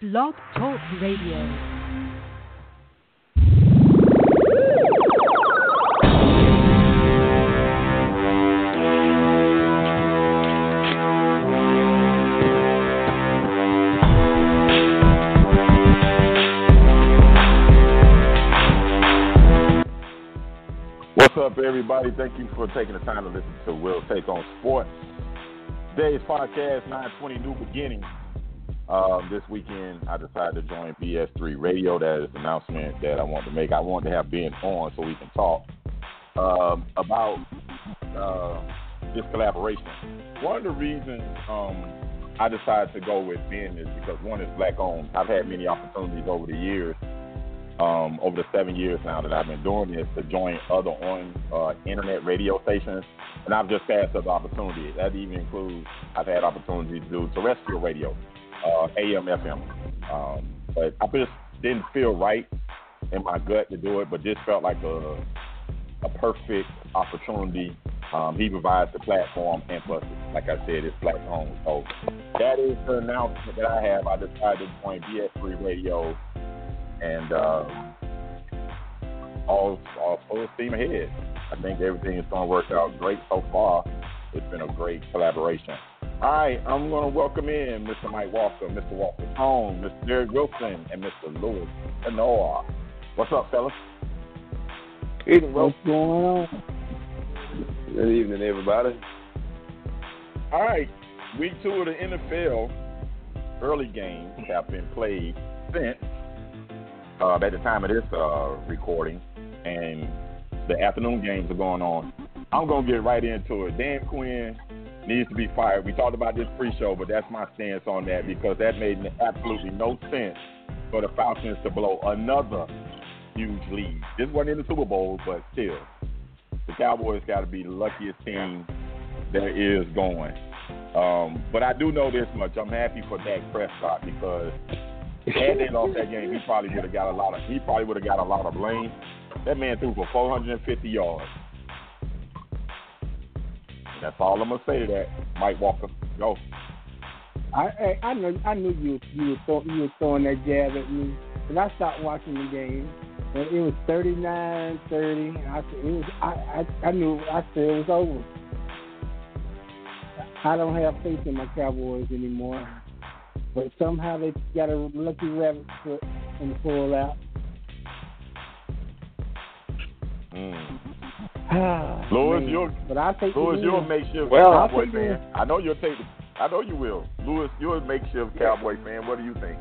Blog Talk Radio. What's up, everybody? Thank you for taking the time to listen to Will Take on Sports. Today's podcast, 920 New Beginning. Um, this weekend, I decided to join BS3 Radio. That is an announcement that I want to make. I want to have Ben on so we can talk um, about uh, this collaboration. One of the reasons um, I decided to go with Ben is because one is black owned. I've had many opportunities over the years um, over the seven years now that I've been doing this to join other on uh, internet radio stations, and I've just passed up opportunities. That even includes I've had opportunities to do terrestrial radio, uh, AM, FM, um, but I just didn't feel right in my gut to do it. But this felt like a a perfect opportunity. Um, he provides the platform, and plus, like I said, it's black owned. So that is the announcement that I have. I decided to join BS3 Radio and um, all all full steam ahead. I think everything is going to work out great so far. It's been a great collaboration. All right, I'm going to welcome in Mr. Mike Walker, Mr. Walker Home, Mr. Derek Wilson, and Mr. Louis Noah. What's up, fellas? Evening, What's going on? Good evening, everybody. All right, week two of the NFL early games have been played since uh, at the time of this uh, recording, and the afternoon games are going on. I'm gonna get right into it. Dan Quinn needs to be fired. We talked about this pre-show, but that's my stance on that because that made absolutely no sense for the Falcons to blow another huge lead. This wasn't in the Super Bowl, but still, the Cowboys got to be the luckiest team there is going. Um, but I do know this much: I'm happy for Dak Prescott because had they lost that game, he probably would have got a lot of he probably would have got a lot of blame. That man threw for 450 yards. That's all I'm gonna say to that. Mike Walker, go. I I, I know I knew you you were throw, you were throwing that jab at me, and I stopped watching the game. And it was 39-30. I it was I, I I knew I said it was over. I don't have faith in my Cowboys anymore. But somehow they got a lucky rabbit foot and pull out. Mm. Louis, man. you're but I the you're a win. makeshift Well, Cowboy fan. I know you'll take. I know you will. Louis, you're a makeshift Cowboy fan. What do you think?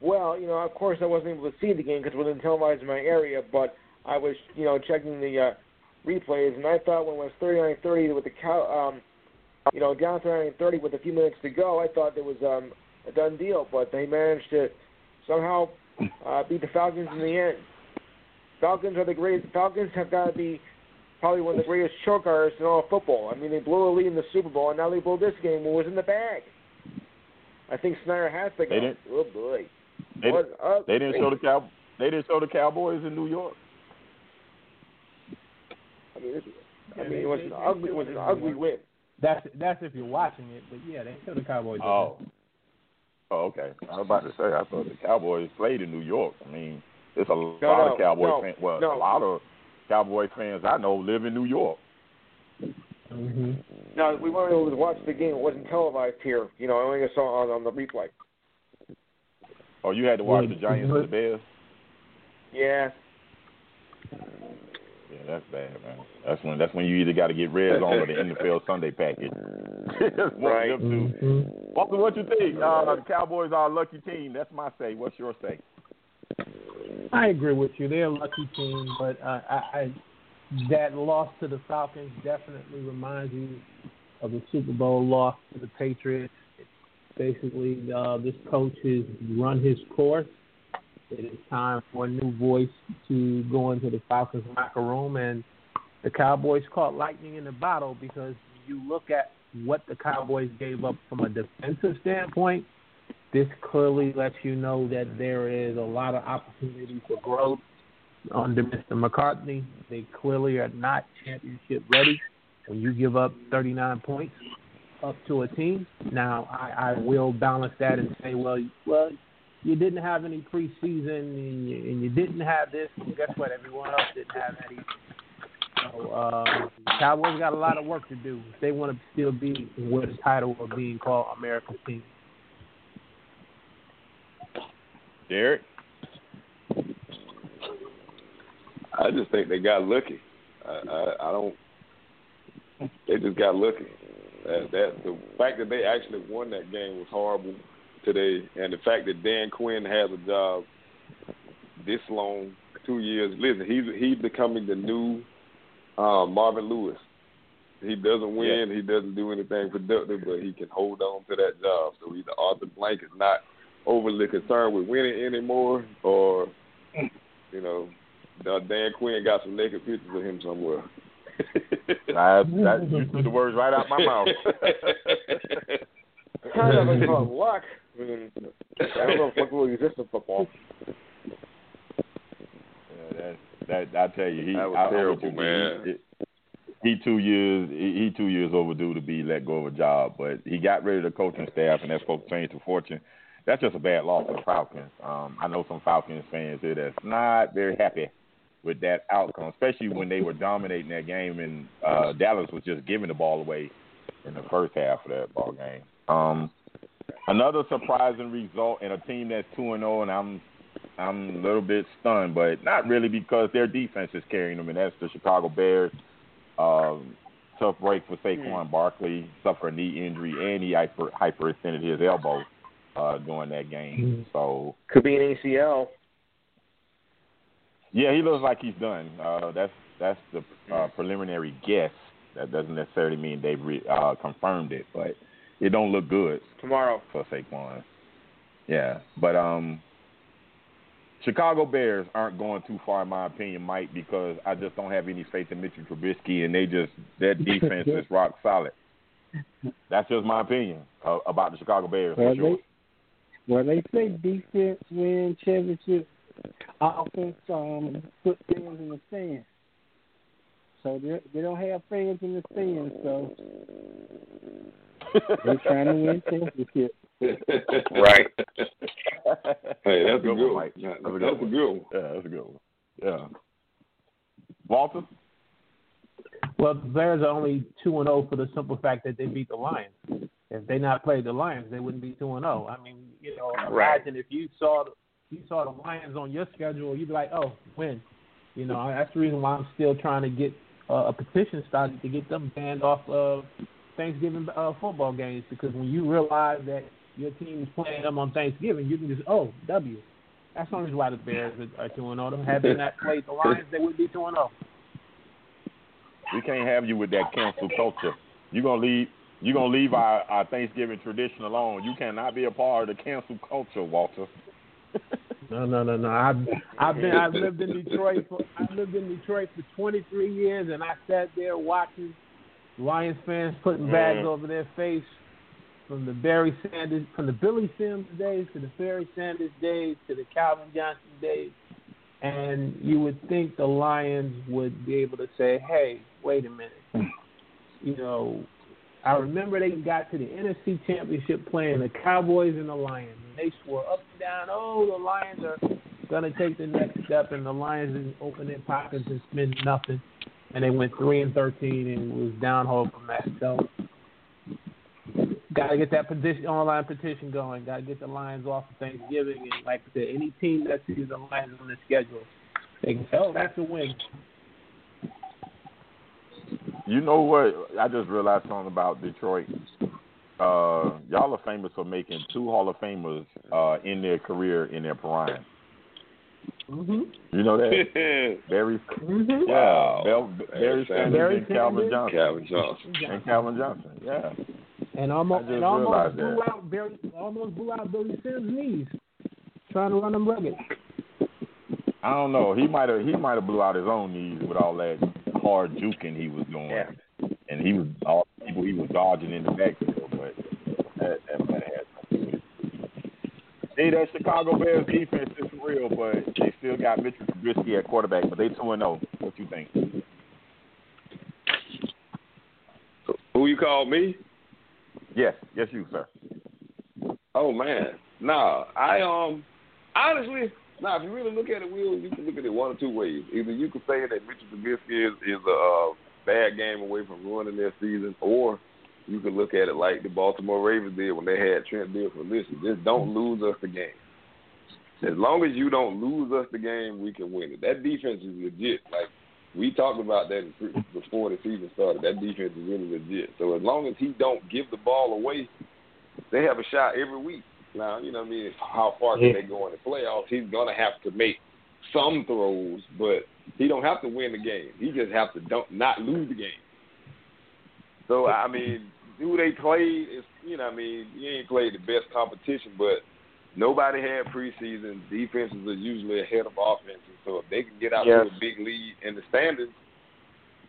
Well, you know, of course, I wasn't able to see the game because it wasn't televised in my area, but I was, you know, checking the uh, replays, and I thought when it was 39-30 with the cow, um, you know, down 39-30 with a few minutes to go, I thought it was um, a done deal, but they managed to somehow uh, beat the Falcons in the end. Falcons are the greatest. Falcons have got to be probably one of the greatest choke artists in all of football. I mean, they blew a lead in the Super Bowl, and now they blew this game. What was in the bag? I think Snyder has to go. They didn't- Oh boy. They, What a- they didn't show the cow. They didn't show the Cowboys in New York. I mean, it, I mean, it was an ugly, it was an ugly win. That's that's if you're watching it, but yeah, they show the Cowboys. Oh. Oh, okay. I was about to say I thought the Cowboys played in New York. I mean, there's a lot no, of Cowboy no, fans. Well, no. a lot of Cowboy fans I know live in New York. Mm-hmm. No, we weren't able to watch the game. It wasn't televised here. You know, I only saw it on, on the replay. Oh, you had to watch the Giants and the Bears. Yeah. Yeah, that's bad, man. That's when that's when you either got to get red zone or the NFL Sunday package. Right. Them two. Mm-hmm. Walker, what you think? Uh, the Cowboys are a lucky team. That's my say. What's your say? I agree with you. They're a lucky team, but uh, I, I that loss to the Falcons definitely reminds you of the Super Bowl loss to the Patriots. basically uh, this coach has run his course. It is time for a new voice to go into the Falcons locker room, and the Cowboys caught lightning in the bottle because you look at what the Cowboys gave up from a defensive standpoint. This clearly lets you know that there is a lot of opportunity for growth under Mr. McCarthy. They clearly are not championship ready. When you give up 39 points up to a team, now I, I will balance that and say, well, well, you didn't have any preseason and you, and you didn't have this. And guess what? Everyone else didn't have either. So uh, Cowboys got a lot of work to do. If they want to still be with the title of being called America's team. Derek? I just think they got lucky. I, I, I don't. They just got lucky. That, that the fact that they actually won that game was horrible today, and the fact that Dan Quinn has a job this long, two years. Listen, he's he's becoming the new uh, Marvin Lewis. He doesn't win, yeah. he doesn't do anything productive, but he can hold on to that job. So either Arthur Blank is not overly concerned with winning anymore, or mm. you know, Dan Quinn got some naked pictures of him somewhere. I, that, you threw the words right out my mouth. kind of a called luck. I don't know if luck really exists in football. Yeah, that that I tell you, he that was I, terrible, I man. He, he two years he, he two years overdue to be let go of a job, but he got rid of the coaching staff, and that's supposed to change the fortune. That's just a bad loss for the Falcons. Um, I know some Falcons fans here that's not very happy with that outcome, especially when they were dominating that game and uh, Dallas was just giving the ball away in the first half of that ball game. Um, another surprising result in a team that's two and zero, oh, and I'm I'm a little bit stunned, but not really because their defense is carrying them, and that's the Chicago Bears. Um, tough break for Saquon Barkley, suffered a knee injury, and he hyper hyperextended his elbow uh, during that game. Mm-hmm. So could be an ACL. Yeah, he looks like he's done. Uh, that's that's the uh, preliminary guess. That doesn't necessarily mean they've re- uh, confirmed it, but it don't look good tomorrow for Saquon. Yeah, but um, Chicago Bears aren't going too far in my opinion, Mike, because I just don't have any faith in Mitchell Trubisky, and they just their defense is rock solid. That's just my opinion uh, about the Chicago Bears. Well, sure. They, well, they say defense win championship offense um, put fans in the stands. So they they don't have fans in the stands, so they're trying to win championship. right. hey, that's a good one. That's a good one. Yeah, that's a good one. Yeah. Walter. Well, the Bears are only two and zero for the simple fact that they beat the Lions. If they not played the Lions, they wouldn't be two and zero. I mean, you know, imagine if you saw you saw the Lions on your schedule, you'd be like, oh, win. You know, that's the reason why I'm still trying to get uh, a petition started to get them banned off of Thanksgiving uh, football games because when you realize that your team is playing them on Thanksgiving, you can just oh W. That's the reason why the Bears are, are two and zero. Had they not played the Lions, they would be two and zero. We can't have you with that cancel culture. You're gonna leave. You're gonna leave our, our Thanksgiving tradition alone. You cannot be a part of the cancel culture, Walter. No, no, no, no. I've I've been I've lived in Detroit for I lived in Detroit for 23 years, and I sat there watching Lions fans putting bags mm. over their face from the Barry Sanders, from the Billy Sims days to the Barry Sanders days to the Calvin Johnson days, and you would think the Lions would be able to say, "Hey, wait a minute, hmm. you know." I remember they got to the NFC Championship playing the Cowboys and the Lions they swore up and down, oh, the Lions are going to take the next step, and the Lions didn't open their pockets and spend nothing. And they went 3 and 13 and was downhill from that. So, got to get that petition, online petition going. Got to get the Lions off of Thanksgiving. And like I said, any team that sees the Lions on the schedule, they can say, oh, that's a win. You know what? I just realized something about Detroit uh, y'all are famous for making two Hall of Famers uh, in their career in their prime. Mm-hmm. You know that? Barry, mm-hmm. yeah, Bell, Barry Sanders Barry and Calvin Johnson. Calvin Johnson. And Calvin Johnson, yeah. and almost and almost blew that. out Barry, almost blew out Billy Sims' knees trying to run them rugged. I don't know. He might have he might have blew out his own knees with all that hard juking he was doing, Yeah. and he was all people he was dodging in the backfield. But that that might have had something to do with it. Hey, that Chicago Bears defense is real, but they still got Mitchell Trubisky at quarterback. But they two and zero. What you think? Who you call me? Yes, yes, you sir. Oh man, nah. I um honestly, nah. If you really look at it, Will, you can look at it one or two ways. Either you could say that Mitchell Trubisky is, is a uh, bad game away from ruining their season, or you could look at it like the Baltimore Ravens did when they had Trent Dilfer. Listen, just don't lose us the game. As long as you don't lose us the game, we can win it. That defense is legit. Like we talked about that before the season started. That defense is really legit. So as long as he don't give the ball away, they have a shot every week. Now, you know what I mean? How far can they go in the playoffs? He's gonna have to make some throws, but he don't have to win the game. He just have to don't not lose the game. So I mean, who they played is you know I mean, you ain't played the best competition, but nobody had preseason. Defenses are usually ahead of offenses. So if they can get out Yes. to a big lead in the standings,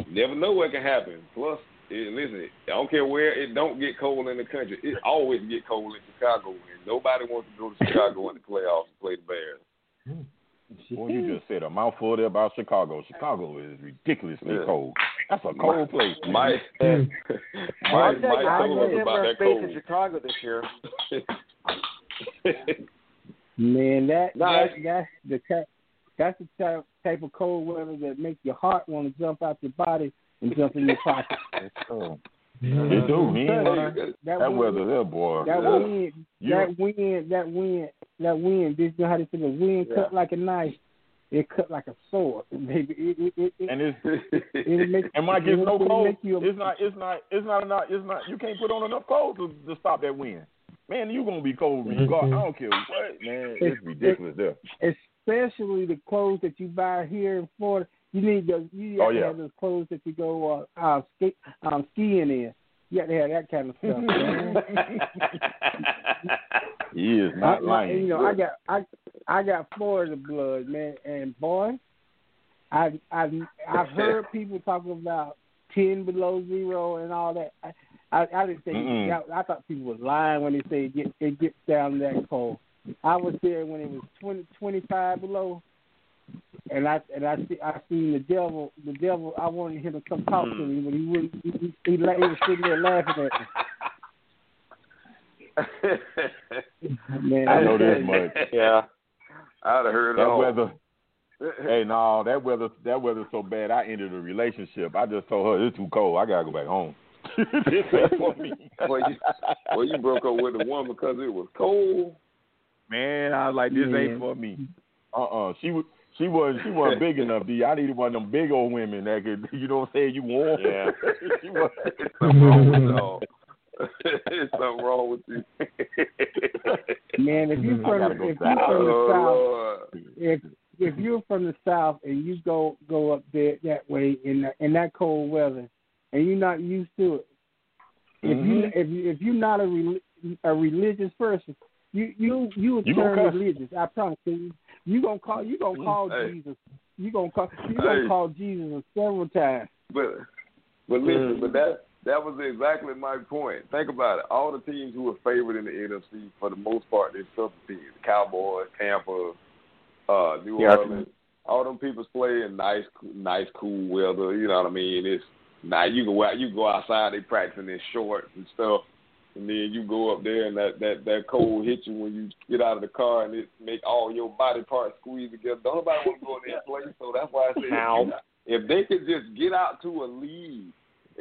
you never know what can happen. Plus, it, listen, I don't care where it don't get cold in the country. It always get cold in Chicago, and nobody wants to go to Chicago in the playoffs and play the Bears. Hmm. Well, you just said a mouthful there about Chicago. Chicago is ridiculously Yeah. cold. That's a cold place. man. Mike, I'll Mike, Mike told us about that facing cold. Chicago this year. Man, that Nah, that that's the type that's the type type of cold weather that makes your heart want to jump out your body and jump in your pocket. Oh. They do. He ain't. That, That weather there, boy. that Yeah. wind, You- that wind, that wind, that wind. This know how they say the wind Yeah. cut like a knife. It cut like a sword, baby. It, it, it, it, And it's it make, and Mike, it's no it'll clothes. make you It's not. It's not. It's not enough. It's not. You can't put on enough clothes to, to stop that wind. Man, you gonna be cold when you go. I don't care what, man. It's ridiculous there. especially the clothes that you buy here in Florida. You need those. You Oh, have to have those clothes that you go uh, uh, ski, um, skiing in. You have to have that kind of stuff. He is not I- lying. you know, I got I I got Florida blood, man, and boy, I I I've heard people talking about ten below zero and all that. I I, I didn't think. I, I thought people was lying when they say it, get, it gets down that cold. I was there when it was twenty twenty five below, and I and I see I seen the devil. The devil. I wanted him to come talk to me, but he wouldn't. He, he, he, he was sitting there laughing at me. Man, I know this much. Yeah. I'd have heard it That all. weather. Hey, no, that weather. That weather's so bad. I ended a relationship. I just told her it's too cold. I gotta go back home. this ain't for me. well, you, well, you broke up with the woman because it was cold. Man, I was like, this Yeah. ain't for me. Uh uh She was she was she wasn't big enough, D. I needed one of them big old women that could you know what I'm saying, you warm. Yeah. she was There's something wrong with y'all. Something wrong with you. Man, if you I from the, go if you south. from the south, Oh, if if you're from the south and you go go up there that way in that, in that cold weather, and you're not used to it, if you Mhm. if you if you're not a rel- a religious person, you you you will You gonna turn religious. I promise you. You gonna call you gonna call Hey. Jesus. You gonna call you gonna Hey. call Jesus several times. But but listen, but that that was exactly my point. Think about it. All the teams who were favored in the NFC, for the most part, they're tough teams. Cowboys, Tampa, uh, New Yeah. Orleans. All them people play in nice, nice, cool weather. You know what I mean? It's now you go out, you go outside. They practicing in shorts and stuff, and then you go up there and that that that cold hits you when you get out of the car, and it make all your body parts squeeze together. Don't nobody want to go in there and play. So that's why I say Ow. if they could just get out to a lead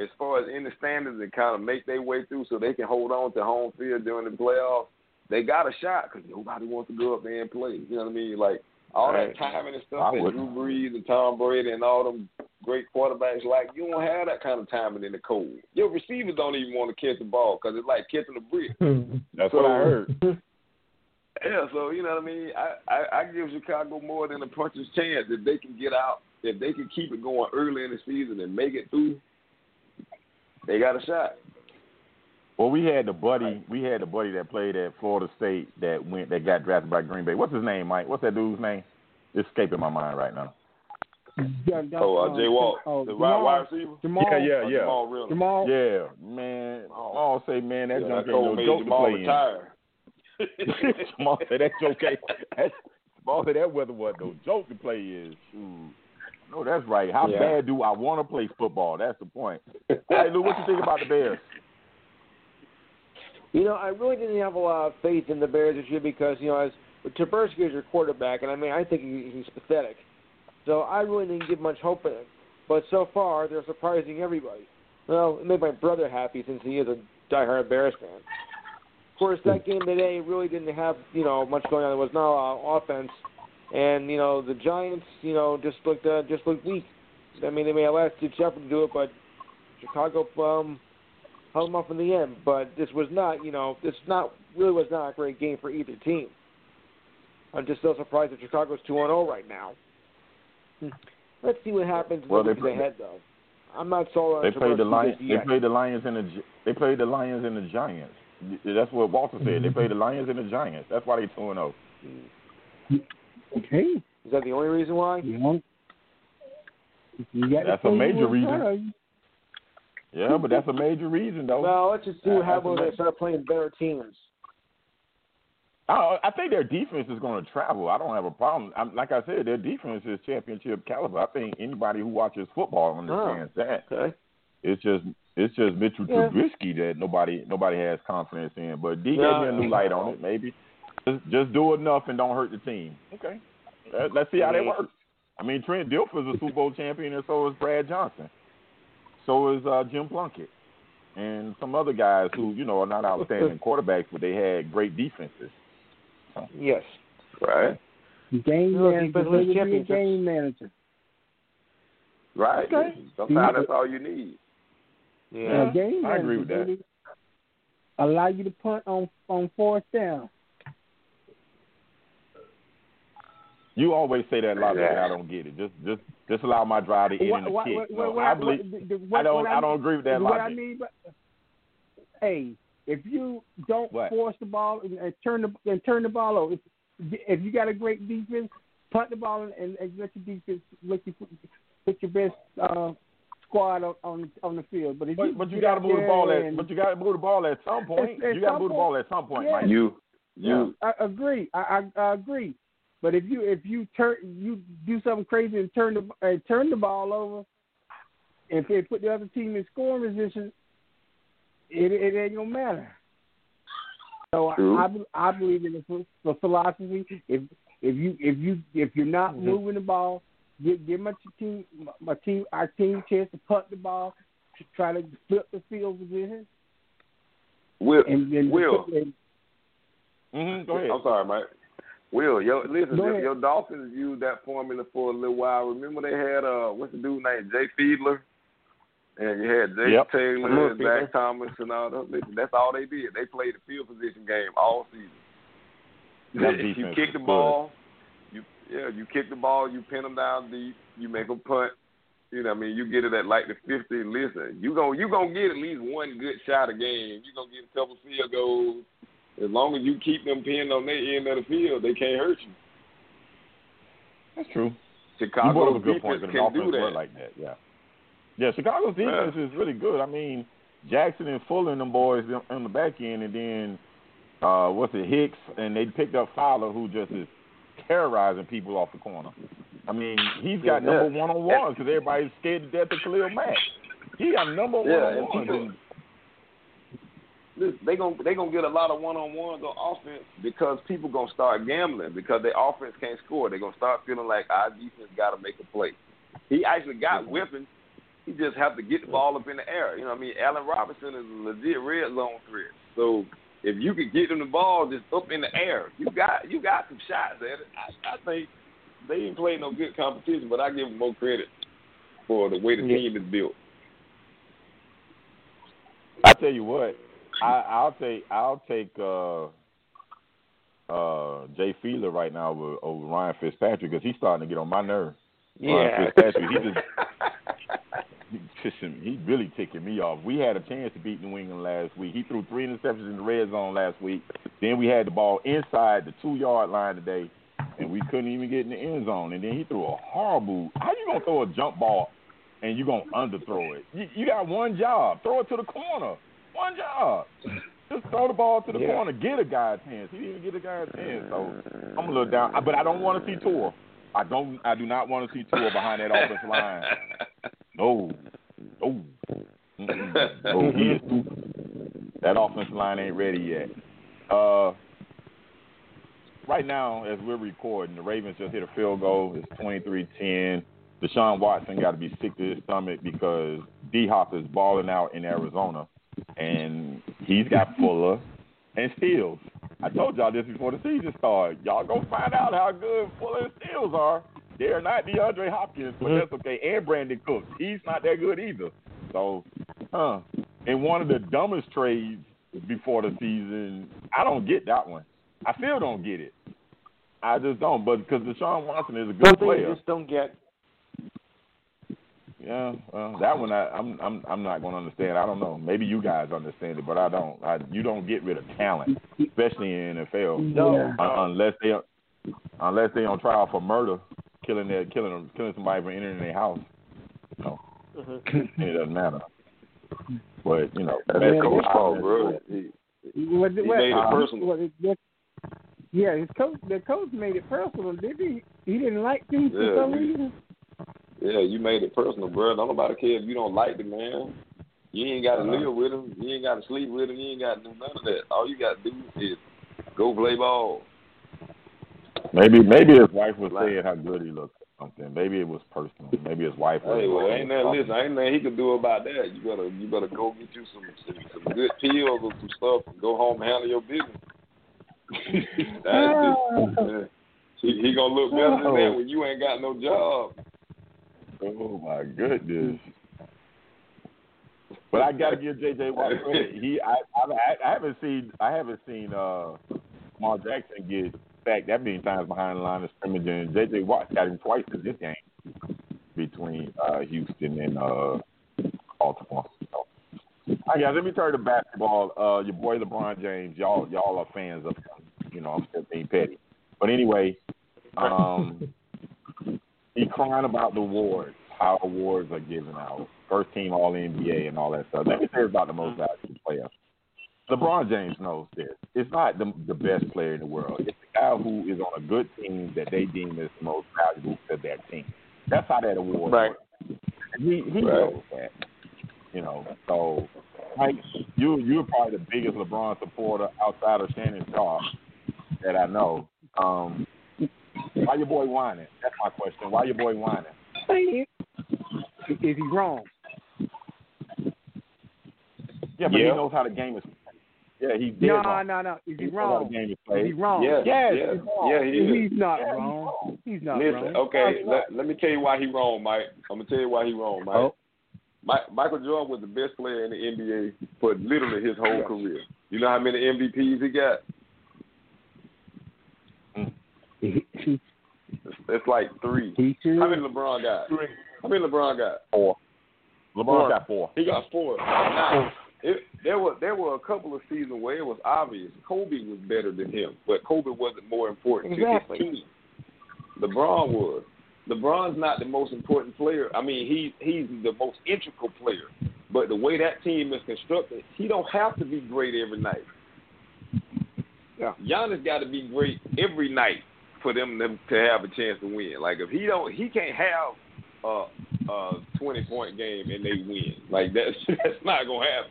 as far as in the standings and kind of make their way through so they can hold on to home field during the playoffs, they got a shot because nobody wants to go up there and play. You know what I mean? Like all Right. that timing and stuff I that wouldn't. Drew Brees and Tom Brady and all them great quarterbacks, like you don't have that kind of timing in the cold. Your receivers don't even want to catch the ball because it's like catching a brick. That's So- what I heard. Yeah, so you know what I mean. I, I I give Chicago more than a puncher's chance if they can get out, if they can keep it going early in the season and make it through. They got a shot. Well, we had the buddy. We had the buddy that played at Florida State that went that got drafted by Green Bay. What's his name, Mike? What's that dude's name? It's escaping my mind right now. Oh, uh, Jay Walt, oh, the Jamal, wide receiver. Jamal, Yeah, yeah, Oh, yeah. Jamal Reynolds. Jamal, Yeah, man. I'll say, man, that Yeah, junk ain't no made joke to Jamal play retire. in. Jamal said that joke ain't. That, Jamal said that weather was no joke to play in. Shoot. No, that's right. How Yeah. bad do I want to play football? That's the point. hey, Lou, what you think about the Bears? You know, I really didn't have a lot of faith in the Bears this year because, you know, as Trubisky is your quarterback, and I mean, I think he, he's pathetic. So I really didn't give much hope in him. But so far, they're surprising everybody. Well, it made my brother happy since he is a diehard Bears fan. Of course, that game today really didn't have, you know, much going on. There was not a lot of offense, and you know, the Giants, you know, just looked uh, just looked weak. I mean, they may have asked Shepard to do it, but Chicago um, held them up in the end. But this was not, you know, this not really was not a great game for either team. I'm just so surprised that Chicago's two on zero right now. Hmm. Let's see what happens Well, they weeks ahead, though. I'm not sold on They played the Lions. They played the Lions and the they played the Lions and the Giants. That's what Walter said. They played the Lions and the Giants. That's why they two and oh. zero. okay. Is that the only reason why? You want? You got That's a major what's in reason. Yeah, but that's a major reason though. Well, let's just see what happens when they start playing better teams. I, I think their defense is going to travel. I don't have a problem. I'm, like I said, their defense is championship caliber. I think anybody who watches football oh, understands that. Okay. It's just it's just Mitchell Yeah. Trubisky that nobody nobody has confidence in. But D Yeah. gave me a new light on it. Maybe just just do enough and don't hurt the team. Okay, Let- let's see how that works. I mean, Trent Dilfer's a Super Bowl champion, and so is Brad Johnson. So is uh, Jim Plunkett, and some other guys who you know are not outstanding quarterbacks, but they had great defenses. Yes. Right. Game manager, defense wins really be a game manager. Right. Okay. Sometimes that's all you need. Yeah. A game I agree with that. Allow you to punt on on fourth down. You always say that logic, and Yeah. I don't get it. Just just just allow my drive to end in a What- kick. what- No, what- what- I believe. the- the- I don't. what I don't agree with that logic. what I mean, but hey, if you don't What? force the ball and, and turn the and turn the ball over, if, if you got a great defense, punt the ball and, and let your defense let you put, put your best uh, squad on, on on the field. But if you But, but you got to move the there ball at. But you got to move the ball at some point. At- at you got to some move the ball at some point, Yeah. Mike. You you I agree. I, I, I agree. But if you if you turn you do something crazy and turn the uh, turn the ball over, if they put the other team in scoring position, it it ain't gonna matter. So True. I, I I believe in the, the philosophy. If if you if you if you're not Mhm. moving the ball, give give my team my team our team a chance to punt the ball, to try to flip the field position, Will and then Will. and, Mm-hmm. Go ahead. I'm sorry, Mike. Will, yo, listen, Go your, Dolphins used that formula for a little while. Remember they had uh what's the dude named Jay Fiedler? And you had Jay Yep. Taylor and Fiedler? Zach Thomas and all that. Listen, that's all they did. They played the field position game all season. That if you kick the was ball, you yeah, you kick the ball, you pin them down deep, you make them punt. You know, what I mean, you get it at like the fifty. Listen, you gon' you gonna get at least one good shot a game. You gonna get a couple field goals. As long as you keep them pinned on their end of the field, they can't hurt you. That's true. you Chicago's up a good defense point. can do that. like that. Yeah. Yeah. Chicago's defense is really good. I mean, Jackson and Fuller and them boys on the back end, and then uh what's it Hicks, and they picked up Fowler, who just is terrorizing people off the corner. I mean, he's got Yeah. number one on ones because everybody's scared to death of Khalil Mack. He got number one on ones. Listen, they gonna they gonna get a lot of one on ones on offense because people gonna start gambling because their offense can't score. They're gonna start feeling like our defense got to make a play. He actually got mm-hmm. weapons. He just have to get the ball up in the air. You know what I mean? Allen Robinson is a legit red zone threat. So if you could get them the ball just up in the air, you got you got some shots at it. I, I think they didn't play no good competition, but I give them more credit for the way the Yeah. team is built. I tell you what, I, I'll take I'll take uh, uh, Jay Fiedler right now over, over Ryan Fitzpatrick because he's starting to get on my nerves. Ryan Yeah. Fitzpatrick, he just pissing. He really ticking me off. We had a chance to beat New England last week. He threw three interceptions in the red zone last week. Then we had the ball inside the two yard line today, and we couldn't even get in the end zone. And then he threw a horrible. How you gonna throw a jump ball and you gonna underthrow it? You, you got one job. Throw it to the corner. One job. Just throw the ball to the Yeah. corner. Get a guy's hands. He didn't even get a guy's hands. So I'm a little down. But I don't want to see Tua. I don't. I do not want to see Tua behind that offensive line. No. No. Mm-mm. No, he is too. That offensive line ain't ready yet. Uh, right now, as we're recording, the Ravens just hit a field goal. It's 23-10. Deshaun Watson got to be sick to his stomach because D Hop is balling out in Arizona, and he's got Fuller and Steele. I told y'all this before the season started. Y'all go find out how good Fuller and Steele are. They're not DeAndre Hopkins, but that's okay. And Brandin Cooks, he's not that good either. So, huh? And one of the dumbest trades before the season, I don't get that one. I still don't get it. I just don't. But because Deshaun Watson is a good player. you just don't get. Yeah, well, that one I, I'm I'm I'm not going to understand. I don't know. Maybe you guys understand it, but I don't. I, you don't get rid of talent, especially in NFL, No. un- unless they unless they on trial for murder, killing their killing killing somebody for entering their house. No, Mm-hmm. it doesn't matter. But you know, That's best coach coach fault, bro. He, What, he what, made it uh, personal. what, it- yeah, his coach. The coach made it personal, did he? He didn't like him for some he- reason. Yeah, you made it personal, bro. Don't nobody care if you don't like the man. You ain't got to Uh-huh. live with him. You ain't got to sleep with him. You ain't got to do none of that. All you got to do is go play ball. maybe maybe his wife was Like- saying how good he looked or something. Maybe it was personal. Maybe his wife was. Hey, well, ain't nothing. Listen, ain't nothing he can do about that. You better, you better go get you some, some, some good pills or some stuff, and go home and handle your business. That's just, he, he gonna look better than that when you ain't got no job. Oh my goodness. But I gotta give JJ Watt credit. He, I, I, I haven't seen, I haven't seen uh, Lamar Jackson get sacked that many times behind the line of scrimmage, and JJ Watt got him twice in this game between uh, Houston and uh, Baltimore. So, all right, guys, let me turn to basketball. Uh, your boy LeBron James, y'all, y'all are fans of him. You know, I'm still being petty, but anyway, um, he crying about the awards, how awards are given out, first team All NBA and all that stuff. Let me say about the most valuable player. LeBron James knows this. It's not the, the best player in the world. It's the guy who is on a good team that they deem as the most valuable to that team. That's how that award Right. works. He he Right. knows that. You know, so Mike, you you're probably the biggest LeBron supporter outside of Shannon Sharpe that I know. Um, why your boy whining? That's my question. Why your boy whining? Is is he wrong? Yeah, but Yeah. he knows how the game is. played. Yeah, he's dead No, wrong. no, no. Is he He knows how the wrong? game is Is he wrong? Yeah, Yes, yeah, he's wrong. yeah. He is. He's not Yeah, he's wrong. wrong. He's not Listen, wrong. okay, let, let me tell you why he wrong, Mike. I'm gonna tell you why he wrong, Mike. Oh. Mike Michael Jordan was the best player in the NBA for literally his whole career. You know how many MVPs he got? He, he, It's, it's like three. he should. How many LeBron got? How many LeBron got? Four. LeBron Four. got four. He got four. Now, it, there were there were a couple of seasons where it was obvious Kobe was better than him, but Kobe wasn't more important Exactly. to his team. LeBron was. LeBron's not the most important player. I mean, he he's the most integral player. But the way that team is constructed, he don't have to be great every night. Yeah. Giannis got to be great every night for them to, to have a chance to win. Like if he don't, he can't have a, a twenty point game and they win. Like that's that's not gonna happen.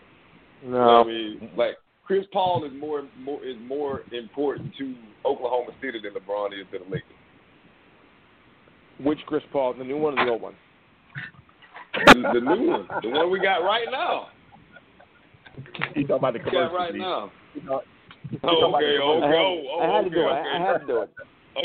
You know No. what I mean, like Chris Paul is more more is more important to Oklahoma City than LeBron is to the Lakers. Which Chris Paul, the new one or the old one? The, the new one, the one we got right now. He talking about the We got right now. He talk- Oh, okay, oh, okay, I had, oh, oh, I had to do it. I had to do it.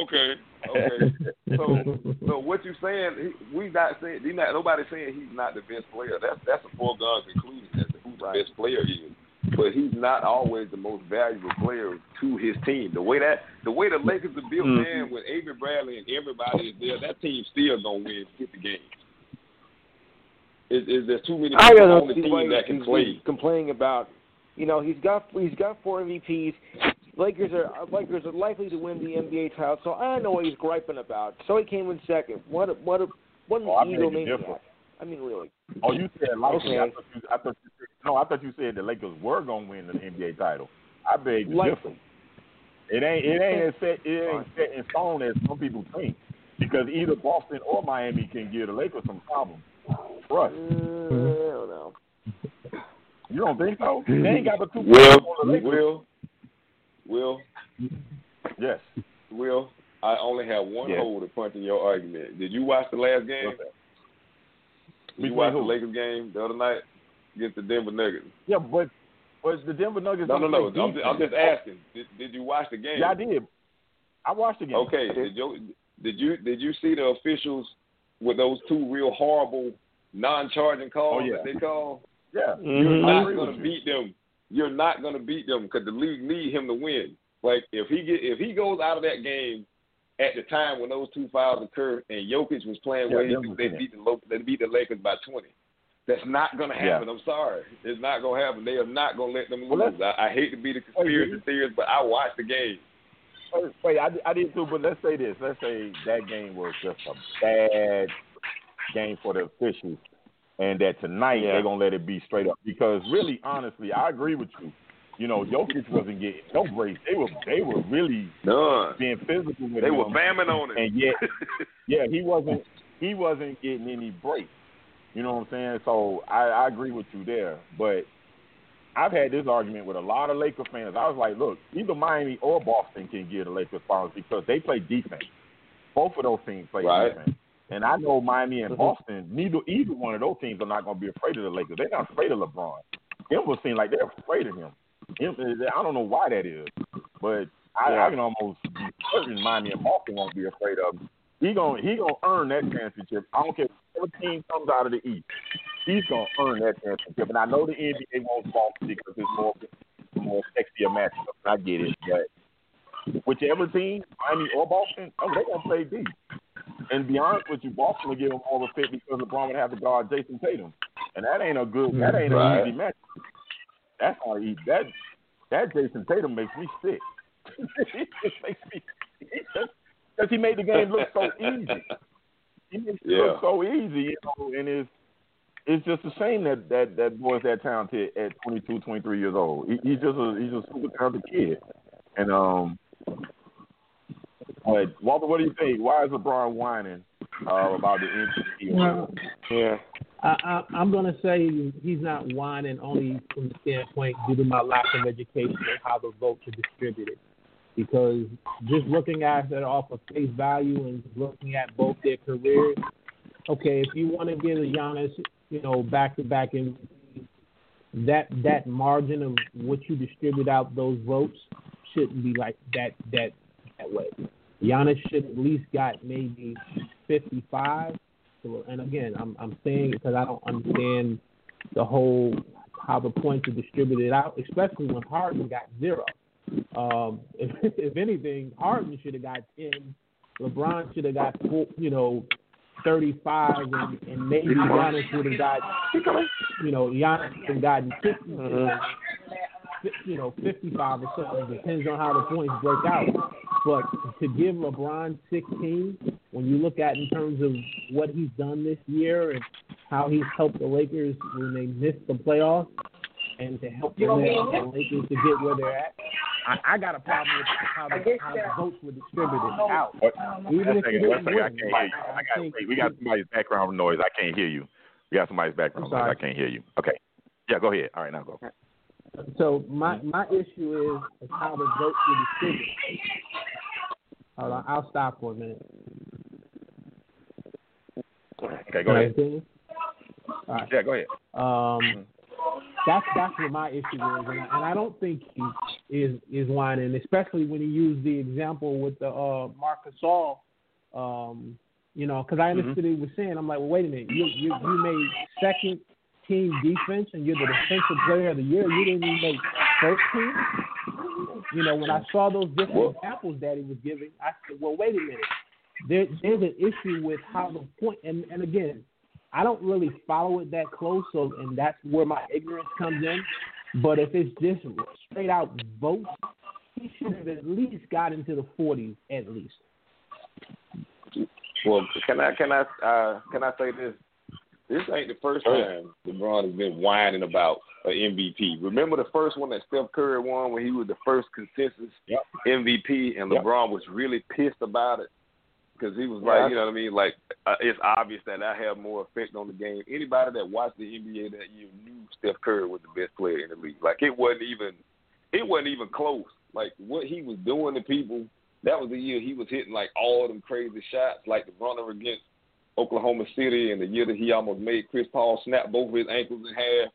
Okay, okay. So, so what you saying? He, we not saying he not nobody saying he's not the best player. That's that's a foregone conclusion as to who the best player is. But he's not always the most valuable player to his team. The way that the way the Lakers are built, Mhm. man, with Avery Bradley and everybody is there, that team still gonna win fifty games. Is, is there too many I people on the team that can play? complaining about. You know, he's got he's got four MVPs. Lakers are Lakers are likely to win the NBA title, so I don't know what he's griping about. So he came in second. What a, what a, what an Oh, I beg to egomaniac. differ. I mean, really. Oh, you said likely. I thought you, I thought you said, no, I thought you said the Lakers were gonna win the NBA title. I beg to differ. It ain't it ain't set it ain't set in stone as some people think. Because either Boston or Miami can give the Lakers some problems. Trust. Uh, I don't know. You don't think so? They ain't got but two Will, players on the Lakers. Will, Will, Yes. Will. I only have one Yes. hole to punch in your argument. Did you watch the last game? That? Did you watch the? Lakers game the other night against the Denver Nuggets? Yeah, but was the Denver Nuggets. No, no, no. I'm just, I'm just asking. Did, did you watch the game? Yeah, I did. I watched the game. Okay. Did you did you did you see the officials with those two real horrible non-charging calls Oh, yeah. that they call? Yeah. You're Mhm. Not going to beat them. You're not going to beat them because the league need him to win. Like if he get if he goes out of that game at the time when those two fouls occur and Jokic was playing Yeah, where he, they beat the they beat the Lakers by twenty. That's not going to Yeah. happen. I'm sorry, it's not going to happen. They are not going to let them Well, lose. I, I hate to be the conspiracy theorist, but I watched the game. Wait, I, I did too, but let's say this. Let's say that game was just a bad game for the officials, and that tonight Yeah. they're gonna let it be straight up. Because really, honestly, I agree with you. You know, Jokic wasn't getting no breaks. They were they were really None. being physical with They him, were bamming on it. and yet, yeah, he wasn't he wasn't getting any breaks. You know what I'm saying? So I, I agree with you there, but I've had this argument with a lot of Laker fans. I was like, look, either Miami or Boston can give the Lakers problems because they play defense. Both of those teams play Right. defense. And I know Miami and mm-hmm. Boston, neither either one of those teams are not going to be afraid of the Lakers. They're not afraid of LeBron. Denver seems like they're afraid of him. Him- eh, eh, I don't know why that is, but I, I can almost be certain Miami and Boston won't be afraid of him. He gonna he gonna earn that championship. I don't care what team comes out of the East. He's gonna earn that championship. And I know the NBA wants Boston because it's more more sexier matchup. I get it, but whichever team, Miami or Boston, oh, they're gonna play deep. And be honest with you, Boston will give them all the fit because LeBron would have to guard Jayson Tatum, and that ain't a good. That ain't Right. an easy match. That's how easy. That that Jayson Tatum makes me sick. it just makes me because he made the game look so easy. He makes it look so easy, you know, and it's it's just a shame that that that boy's that talented at 22, 23 years old. He, he's just a he's a super talented kid, and um. But Walter, what do you think? Why is LeBron whining uh, about the MVP? Well, Yeah. I, I, I'm going to say he's not whining only from the standpoint due to my lack of education on how the votes are distributed. Because just looking at it off of face value and looking at both their careers, okay, if you want to give a Giannis, you know, back to back in that that margin of what you distribute out those votes shouldn't be like that that that way. Giannis should at least got maybe 55. So, and again, I'm I'm saying because I don't understand the whole how the points are distributed out, especially when Harden got zero. Um, if, if anything, Harden should have got 10. LeBron should have got you know 35, and, and maybe Giannis would have got you know Giannis would have gotten 50. You know, 55 or something. Depends on how the points break out. But to give LeBron 16, when you look at in terms of what he's done this year and how he's helped the Lakers when they missed the playoffs, and to help the the Lakers to get where they're at, I, I got a problem with how the, how the votes were distributed out. What? Even One if you second, one didn't second, I can't hear you. I I got, think- wait, we got somebody's background noise. I can't hear you. We got somebody's background noise. I can't hear you. Okay. Yeah, go ahead. All right, now go. So my my issue is, how the votes were distributed. Hold on, I'll stop for a minute. Okay, go Can ahead. continue? All right. Yeah, go ahead. Um, that's that's what my issue is, and I, and I don't think he is is whining, especially when he used the example with the uh, Marcus All. Um, you know, because I understood what he was saying. I'm like, well, wait a minute, you you you made second team defense, and you're the defensive player of the year. You didn't even make first team. You know, when I saw those different examples that he was giving, I said, well, wait a minute. There, there's an issue with how the point, and, and again, I don't really follow it that close, so and that's where my ignorance comes in. But if it's just straight out votes, he should have at least got into the 40s at least. Well, can I can I uh, can I say this? This ain't the first time LeBron has been whining about an MVP. Remember the first one that Steph Curry won when he was the first consensus Yep. MVP, and Yep. LeBron was really pissed about it because he was Yeah. like, you know what I mean? Like uh, it's obvious that I have more effect on the game. Anybody that watched the NBA that year knew Steph Curry was the best player in the league. Like it wasn't even it wasn't even close. Like what he was doing to people. That was the year he was hitting like all them crazy shots, like the runner against Oklahoma City, and the year that he almost made Chris Paul snap both of his ankles in half.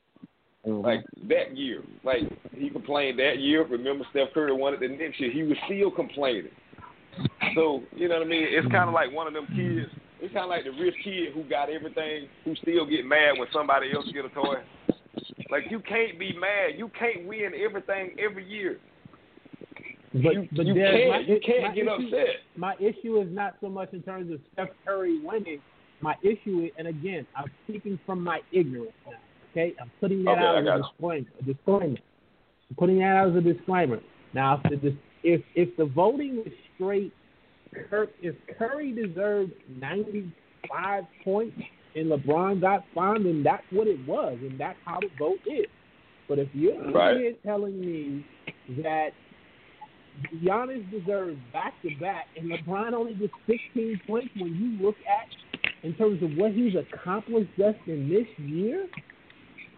Mm-hmm. Like that year, like he complained that year. Remember, Steph Curry won it the next year. He was still complaining. So you know what I mean? It's mm-hmm. kind of like one of them kids. It's kind of like the rich kid who got everything, who still get mad when somebody else get a toy. Like you can't be mad. You can't win everything every year. But You- but you can't- my, you can't get issue, upset. My issue is not so much in terms of Steph Curry winning. My issue is, and again, I'm speaking from my ignorance now. Okay, I'm putting that Okay, out I as a disclaimer. A disclaimer. I'm putting that out as a disclaimer. Now, if the if if the voting was straight, if Curry deserved 95 points and LeBron got five, then that's what it was, and that's how the vote is. But if you're Right. telling me that Giannis deserves back to back, and LeBron only gets 16 points when you look at in terms of what he's accomplished just in this year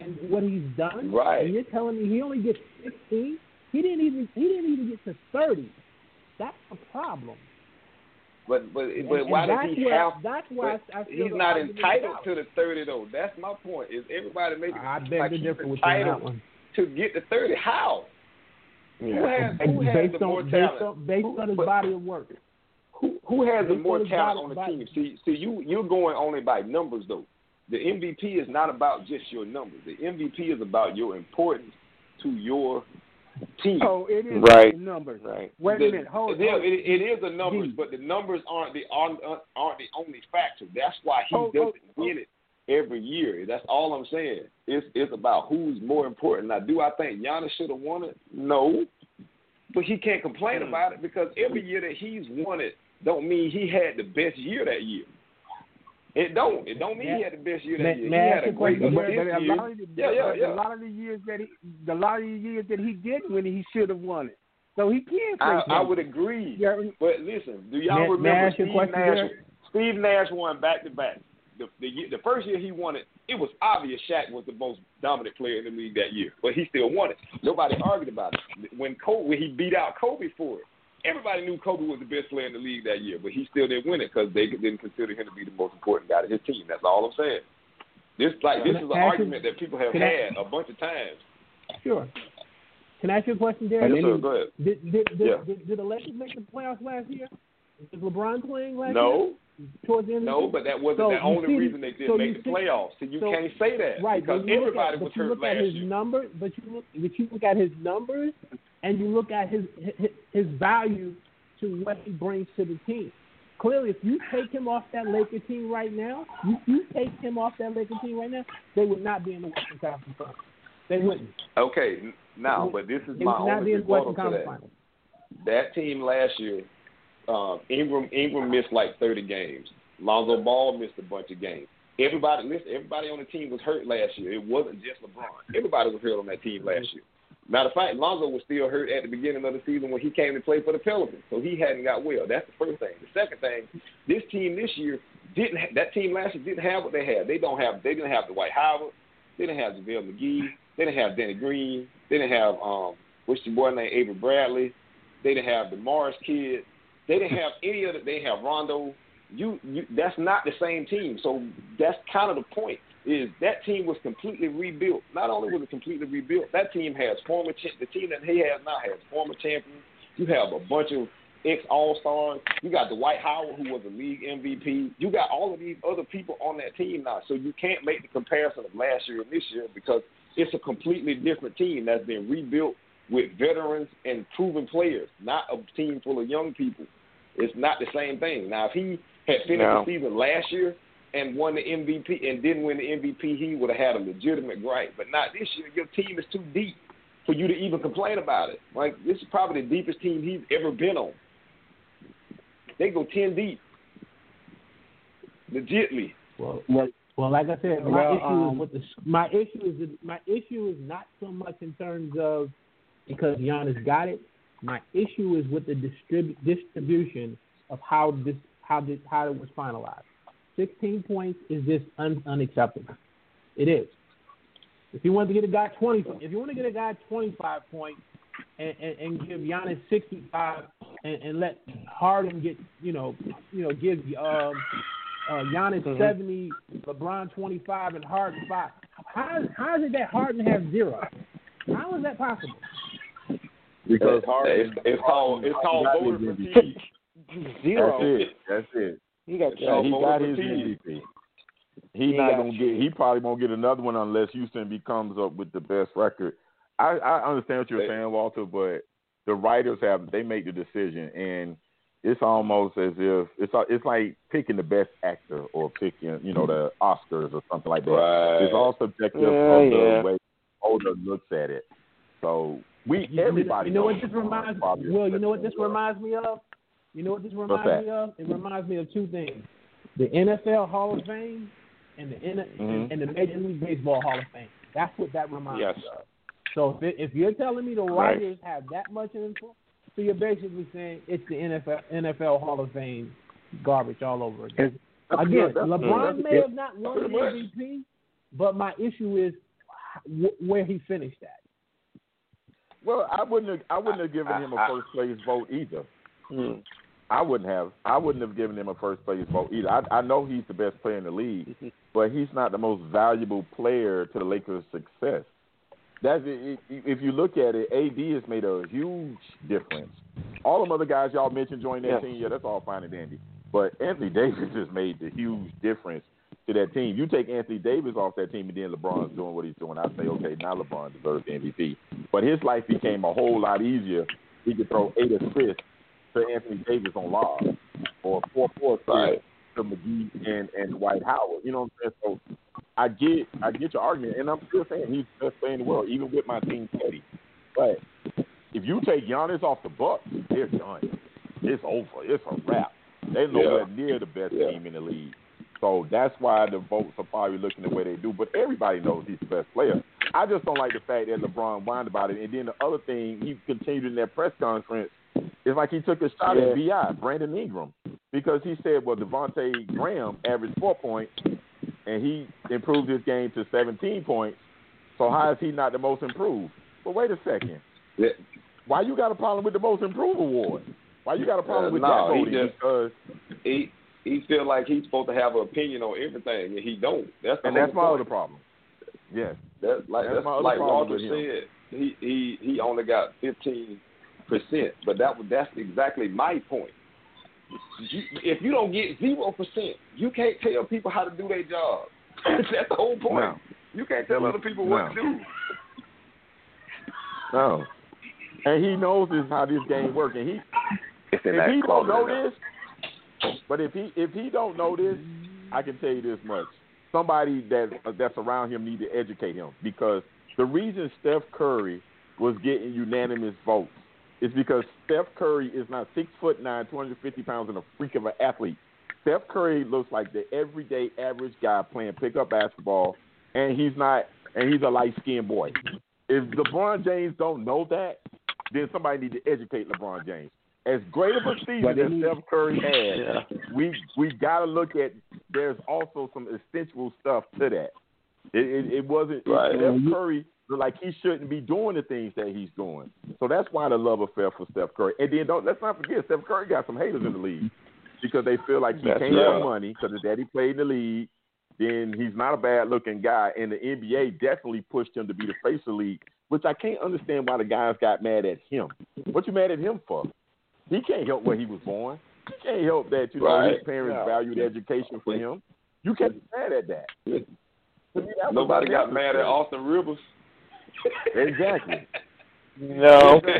and what he's done. Right. And you're telling me he only gets 16. He didn't even he didn't even get to 30. That's a problem. But but And- but and why does he where- have? That's why I, I he's not entitled to the thirty though. That's my point. Is everybody making I beg like to he's with you entitled that one. to get the thirty? How? Who has who has based the more on based talent? on based on his but body of work. Who who has the more on talent on the body- team? See see you you're going only by numbers though. The MVP is not about just your numbers. The MVP is about your importance to your team. Oh, it is Right. numbers. Right. Wait The- a minute. Hold, it, hold. It, it is the numbers, D. but the numbers aren't the aren't, aren't the only factor. That's why he Oh, doesn't oh, win it every year. That's all I'm saying. It's it's about who's more important. Now, do I think Giannis should have won it? No, but he can't complain Hmm. about it because every year that he's won it don't mean he had the best year that year. It don't. It don't mean he had the best year that May- year. he had a great question? But, but a year. lot of the, Yeah, yeah, yeah. a lot of the years that he, the lot of the years that he didn't win, he should have won it. So he can play. I, I would agree. Yeah. But listen, do y'all may remember Steve Nash? Steve Nash won back to back. The the the first year he won it, it was obvious Shaq was the most dominant player in the league that year, but he still won it. Nobody argued about it. When Kobe, when he beat out Kobe for it, everybody knew Kobe was the best player in the league that year, but he still didn't win it because they didn't consider him to be the most important guy to his team. That's all I'm saying. This like this is an argument you- that people have had a bunch of times. Sure. Can I ask you a question, Derek? Yes, sir. Go ahead. Did did did, Yeah. did, did the Lakers make the playoffs last year? Was LeBron playing last year? No, Towards the end of no, but that wasn't So the only see- reason they didn't so make the see- playoffs. So you so- can't say that Right, because but you look everybody at, was but you hurt look at last his year. numbers, but you look, but you look at his numbers, and you look at his his, his value to what he brings to the team. Clearly, if you take him off that Laker team right now, you, you take him off that Laker team right now, they would not be in the Western Conference Finals. They wouldn't. Okay, now, but this is They my only rebuttal to that. Finals. That team last year, um, Ingram Ingram missed like 30 games. Lonzo Ball missed a bunch of games. Everybody, listen, everybody on the team was hurt last year. It wasn't just LeBron. Everybody was hurt on that team last year. Matter of fact, Lonzo was still hurt at the beginning of the season when he came to play for the Pelicans, so he hadn't got well. That's the first thing. The second thing, this team this year didn't. Ha- that team last year didn't have what they had. They don't have. They didn't have Dwight Howard. They didn't have JaVale McGee. They didn't have Danny Green. They didn't have um, what's boy named Avery Bradley. They didn't have the Morris kid. They didn't have any of the. They have Rondo. You, you, that's not the same team. So that's kind of the point. Is that team was completely rebuilt? Not only was it completely rebuilt, that team has former. The team that he has now has former champions. You have a bunch of ex All Stars. You got Dwight Howard, who was a league MVP. You got all of these other people on that team now. So you can't make the comparison of last year and this year because it's a completely different team that's been rebuilt with veterans and proven players, not a team full of young people. It's not the same thing. Now, if he had finished No. the season last year and won the MVP and didn't win the MVP, he would have had a legitimate gripe. But not this year. Your team is too deep for you to even complain about it. Like this is probably the deepest team he's ever been on. They go ten deep, legitly. Well, well, well like I said, my Well, issue um, is with the my issue is my issue is not so much in terms of because Giannis got it. My issue is with the distrib- distribution of how this how this how it was finalized. Sixteen points is just un- unacceptable. It is. If you want to get a guy twenty, if you want to get a guy twenty five points and, and, and give Giannis sixty five and, and let Harden get you know you know give um uh, Giannis Mhm. seventy, LeBron twenty five, and Harden five. How how is it that Harden has zero? How is that possible? Because Harden, it's, it's called it's called Harden voter got fatigue. Zero. That's it. That's it. He got Yeah, he got his fatigue. MVP. He, He not gonna get. He probably won't get another one unless Houston becomes up with the best record. I, I understand what you're They- saying, Walter, but the writers have they make the decision, and it's almost as if it's it's like picking the best actor or picking you know the Oscars or something like that. Right. It's all subjective Yeah, of the yeah. way older looks at it. So we You- everybody. You know what this reminds probably Well, you know what this reminds me of? You know what this reminds me of? It reminds me of two things: the NFL Hall of Fame and the N- Mhm. and the Major League Baseball Hall of Fame. That's what that reminds Yes. me of. So if it, if you're telling me the Right. writers have that much influence, so you're basically saying it's the NFL NFL Hall of Fame garbage all over again. That's Again, good. LeBron that's may have not won the MVP, but my issue is wh- where he finished at. Well, I wouldn't have. I wouldn't have given him a first place vote either. Hmm. I wouldn't have. I wouldn't have given him a first place vote either. I, I know he's the best player in the league, but he's not the most valuable player to the Lakers' success. That's it, if you look at it, AD has made a huge difference. All them other guys y'all mentioned joining that Yeah. team, yeah, that's all fine and dandy. But Anthony Davis just made the huge difference to that team. You take Anthony Davis off that team, and then LeBron's doing what he's doing. I say, okay, now LeBron deserves the MVP. But his life became a whole lot easier. He could throw eight assists to Anthony Davis on lob, or four four Right. to McGee and and Dwight Howard. You know what I'm saying? So I get I get your argument, and I'm still saying he's the best player in the world, even with my team Teddy. But if you take Giannis off the Bucks, they're done. It's over. It's a wrap. They're nowhere near the best Yeah. team in the league. So that's why the votes are probably looking the way they do. But everybody knows he's the best player. I just don't like the fact that LeBron whined about it. And then the other thing, he continued in that press conference. It's like he took a shot at Bi Brandon Ingram, because he said, "Well, Devonte' Graham averaged four points, and he improved his game to 17 points. So how is he not the most improved?" But wait a second. Yeah. Why you got a problem with the most improved award? Why you got a problem Uh, with no, that he voting? just- because He he feel like he's supposed to have an opinion on everything, and he don't. That's the and that's my point. other problem. Yes. That's like That's that's, my other like problem Walter said. He he he only got fifteen percent, but that that's exactly my point. You, if you don't get zero percent, you can't tell people how to do their job. that's the whole point. No. You can't tell other people what to do. No. And he knows this how this game works. And he if he don't know this, but if he if he don't know this, I can tell you this much: somebody that that's around him need to educate him because the reason Steph Curry was getting unanimous votes is because Steph Curry is not six foot nine, two hundred fifty pounds, and a freak of an athlete. Steph Curry looks like the everyday average guy playing pickup basketball, and he's not, and he's a light skinned boy. If LeBron James don't know that, then somebody need to educate LeBron James. As great of a season as Steph Curry had, we we got to look at. There's also some essential stuff to that. It, it, it wasn't Right. Steph Curry like he shouldn't be doing the things that he's doing. So that's why the love affair for Steph Curry. And then don't let's not forget Steph Curry got some haters in the league because they feel like he That's can't right. have money because his daddy played in the league. Then he's not a bad looking guy, and the NBA definitely pushed him to be the face of the league, which I can't understand why the guys got mad at him. What you mad at him for? He can't help where he was born. He can't help that you know Right. his parents Yeah. valued education for him. You can't be mad at that. That Nobody got mad at. Austin Rivers. Exactly. No.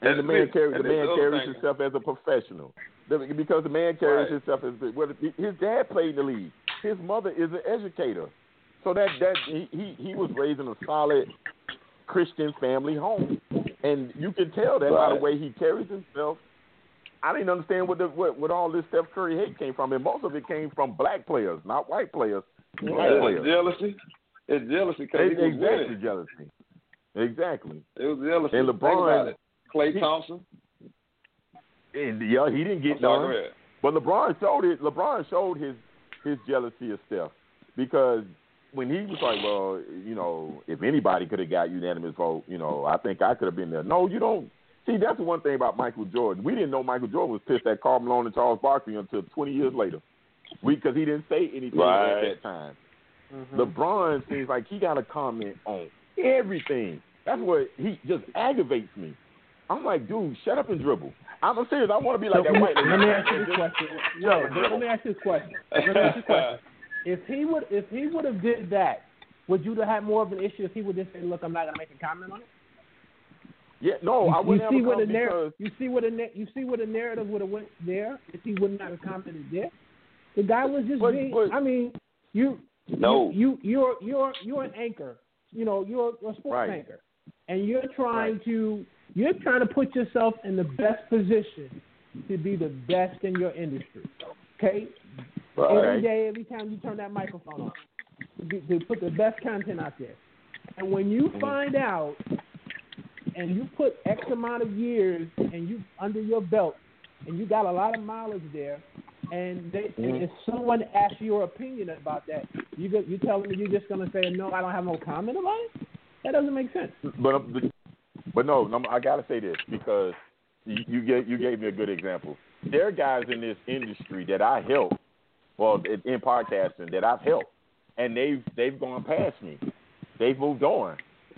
And the man carries the and man the other carries thing- himself as a professional. Because the man carries Right. himself as well, his dad played in the league. His mother is an educator. So that that he he, he was raised in a solid Christian family home. And you can tell that by the way he carries himself. I didn't understand what the what, what all this Steph Curry hate came from, and most of it came from black players, not white players. Black Yeah, players. jealousy. It's jealousy because he was exactly winning. jealousy. Exactly. It was jealousy. And LeBron, it. Klay Thompson. and yeah, he didn't get sorry, none. But LeBron showed it. LeBron showed his his jealousy of Steph because when he was like, well, you know, if anybody could have got unanimous vote, you know, I think I could have been there. No, you don't. See, that's the one thing about Michael Jordan. We didn't know Michael Jordan was pissed at Karl Malone and Charles Barkley until 20 years later, because he didn't say anything Right. at that time. Mm-hmm. LeBron seems like he got to comment on everything. That's what he just aggravates me. I'm like, dude, shut up and dribble. I'm serious. I want to be like So, that white lady. let me ask you this question. No, but let me ask you this question. Let me ask you this question. If he would, if he would have did that, would you have had more of an issue if he would just say, "Look, I'm not going to make a comment on it"? Yeah, no, you, I wouldn't you see have where the come narr- because you see what the na- you see where the narrative would have went there if he would not have commented there. The guy was just But- being. but- I mean, you No. you, you you're you're you're an anchor. You know, you're a sports Right. anchor, and you're trying to you're trying to put yourself in the best position to be the best in your industry. Okay, every Right. day, every time you turn that microphone on, to, be, to put the best content out there. And when you mm-hmm. find out, and you put X amount of years and you under your belt, and you got a lot of mileage there, and, they, and if someone asks your opinion about that, you go, you telling me you're just gonna say no, I don't have no comment about it? That doesn't make sense. But um, but no, no, I gotta say this because you, you gave you gave me a good example. There are guys in this industry that I help, well, in, in podcasting that I've helped, and they've they've gone past me. They've moved on.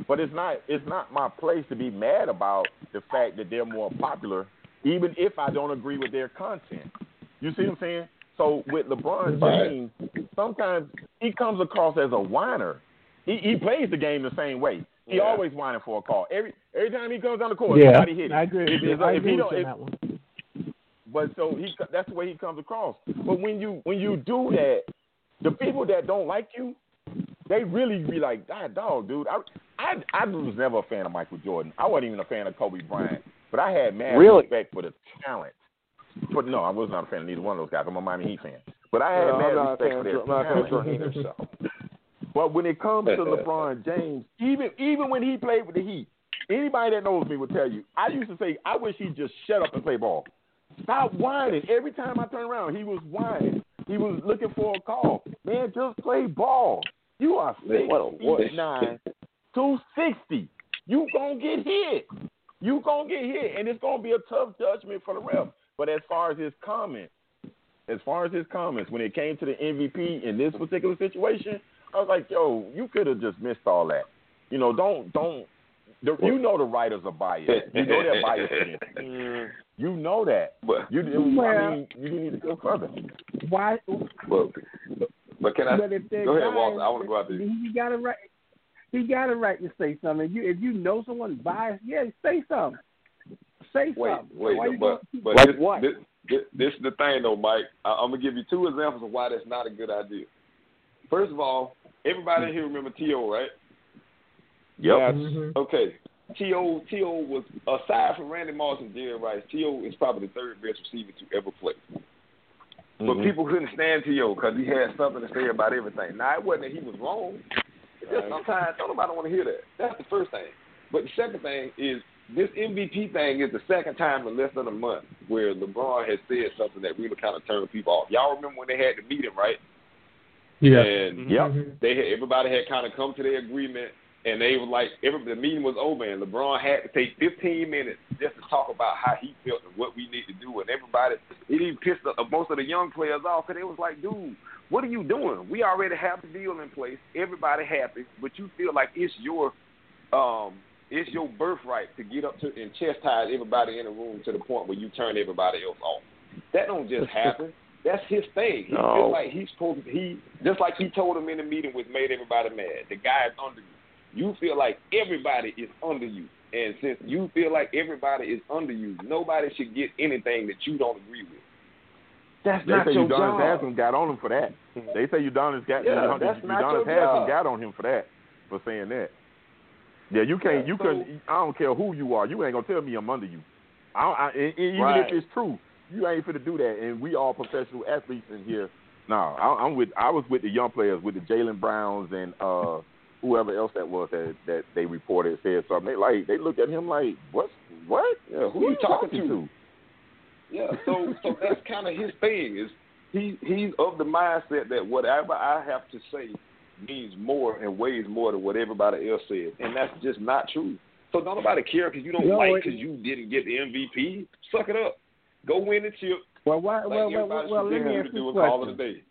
But it's not it's not my place to be mad about the fact that they're more popular, even if I don't agree with their content. You see what I'm saying? So with LeBron James, sometimes he comes across as a whiner. He he plays the game the same way. He Yeah. always whining for a call. Every every time he comes down the court, Yeah, somebody hit him. I agree. If, if, I if agree he with don't, if, that one. but so he that's the way he comes across. But when you when you do that, the people that don't like you, they really be like, God, dog, dude. I I I was never a fan of Michael Jordan. I wasn't even a fan of Kobe Bryant. But I had mad Really? respect for the talent. But no, I was not a fan of neither one of those guys. I'm a Miami Heat fan. But I had No, mad respect for their I'm not a fan talent. Either, so. But when it comes to LeBron James, even even when he played with the Heat, anybody that knows me will tell you, I used to say, I wish he'd just shut up and play ball. Stop whining. Every time I turn around, he was whining. He was looking for a call. Man, just play ball. You are six what what nine, two sixty. You gonna get hit. You gonna get hit, and it's gonna be a tough judgment for the ref. But as far as his comments, as far as his comments, when it came to the MVP in this particular situation, I was like, yo, you could have just missed all that. You know, don't don't. The, you know the writers are biased. You know they're biased against you. You know that. But You, I Well- mean, you need to go further. Why? but, but can I but if go ahead, guys, Walter? I want to go out there. He got a right. He got a right to say something. If you if you know someone biased, yeah, say something. Say Wait, something. wait, Why but gonna- but Like this, what? This, this, this is the thing though, Mike. I, I'm gonna give you two examples of why that's not a good idea. First of all, everybody here remember T.O., right? Yep. Mhm. Okay. T.O. T.O. was aside from Randy Moss and Jerry Rice, T.O. is probably the third best receiver to ever play. But Mhm. people couldn't stand T.O. because he had something to say about everything. Now it wasn't that he was wrong. It's just sometimes don't nobody want to hear that. That's the first thing. But the second thing is this MVP thing is the second time in less than a month where LeBron has said something that really kind of turned people off. Y'all remember when they had the meeting, right? Yeah. And mm-hmm. Yep. Mm-hmm. they had, everybody had kind of come to their agreement, and they were like, every, the meeting was over, and LeBron had to take 15 minutes just to talk about how he felt and what we need to do, and everybody, it even pissed the, most of the young players off, because they was like, dude, what are you doing? We already have the deal in place, everybody happy, but you feel like it's your, um, it's your birthright to get up to and chastise everybody in the room to the point where you turn everybody else off. That don't just happen. That's his thing. He No. feels like he's supposed to. He just like he told him in the meeting, which made everybody mad. The guy is under you. You feel like everybody is under you. And since you feel like everybody is under you, nobody should get anything that you don't agree with. That's they not say your Udonis job. Haslem got on him for that. They say Udonis got Yeah, Udonis, that's not Udonis your Haslem job. got on him for that for saying that. Yeah, you can't. Yeah, you so- couldn't. I don't care who you are. You ain't gonna tell me I'm under you. I, I and, even Right. if it's true, you ain't finna do that. And we all professional athletes in here. No, I, I'm with. I was with the young players, with the Jaylen Browns and uh whoever else that was that that they reported said something. They like they looked at him like, what? What? Yeah, who you talking to? to? Yeah, so so that's kind of his thing. Is he he's of the mindset that whatever I have to say means more and weighs more than what everybody else says, and that's just not true. So don't nobody care because you don't No, like because you didn't get the MVP. Suck it up. Go win the chip. Well, why? Like well, well, everybody well, let me ask you do a and call it a question. day.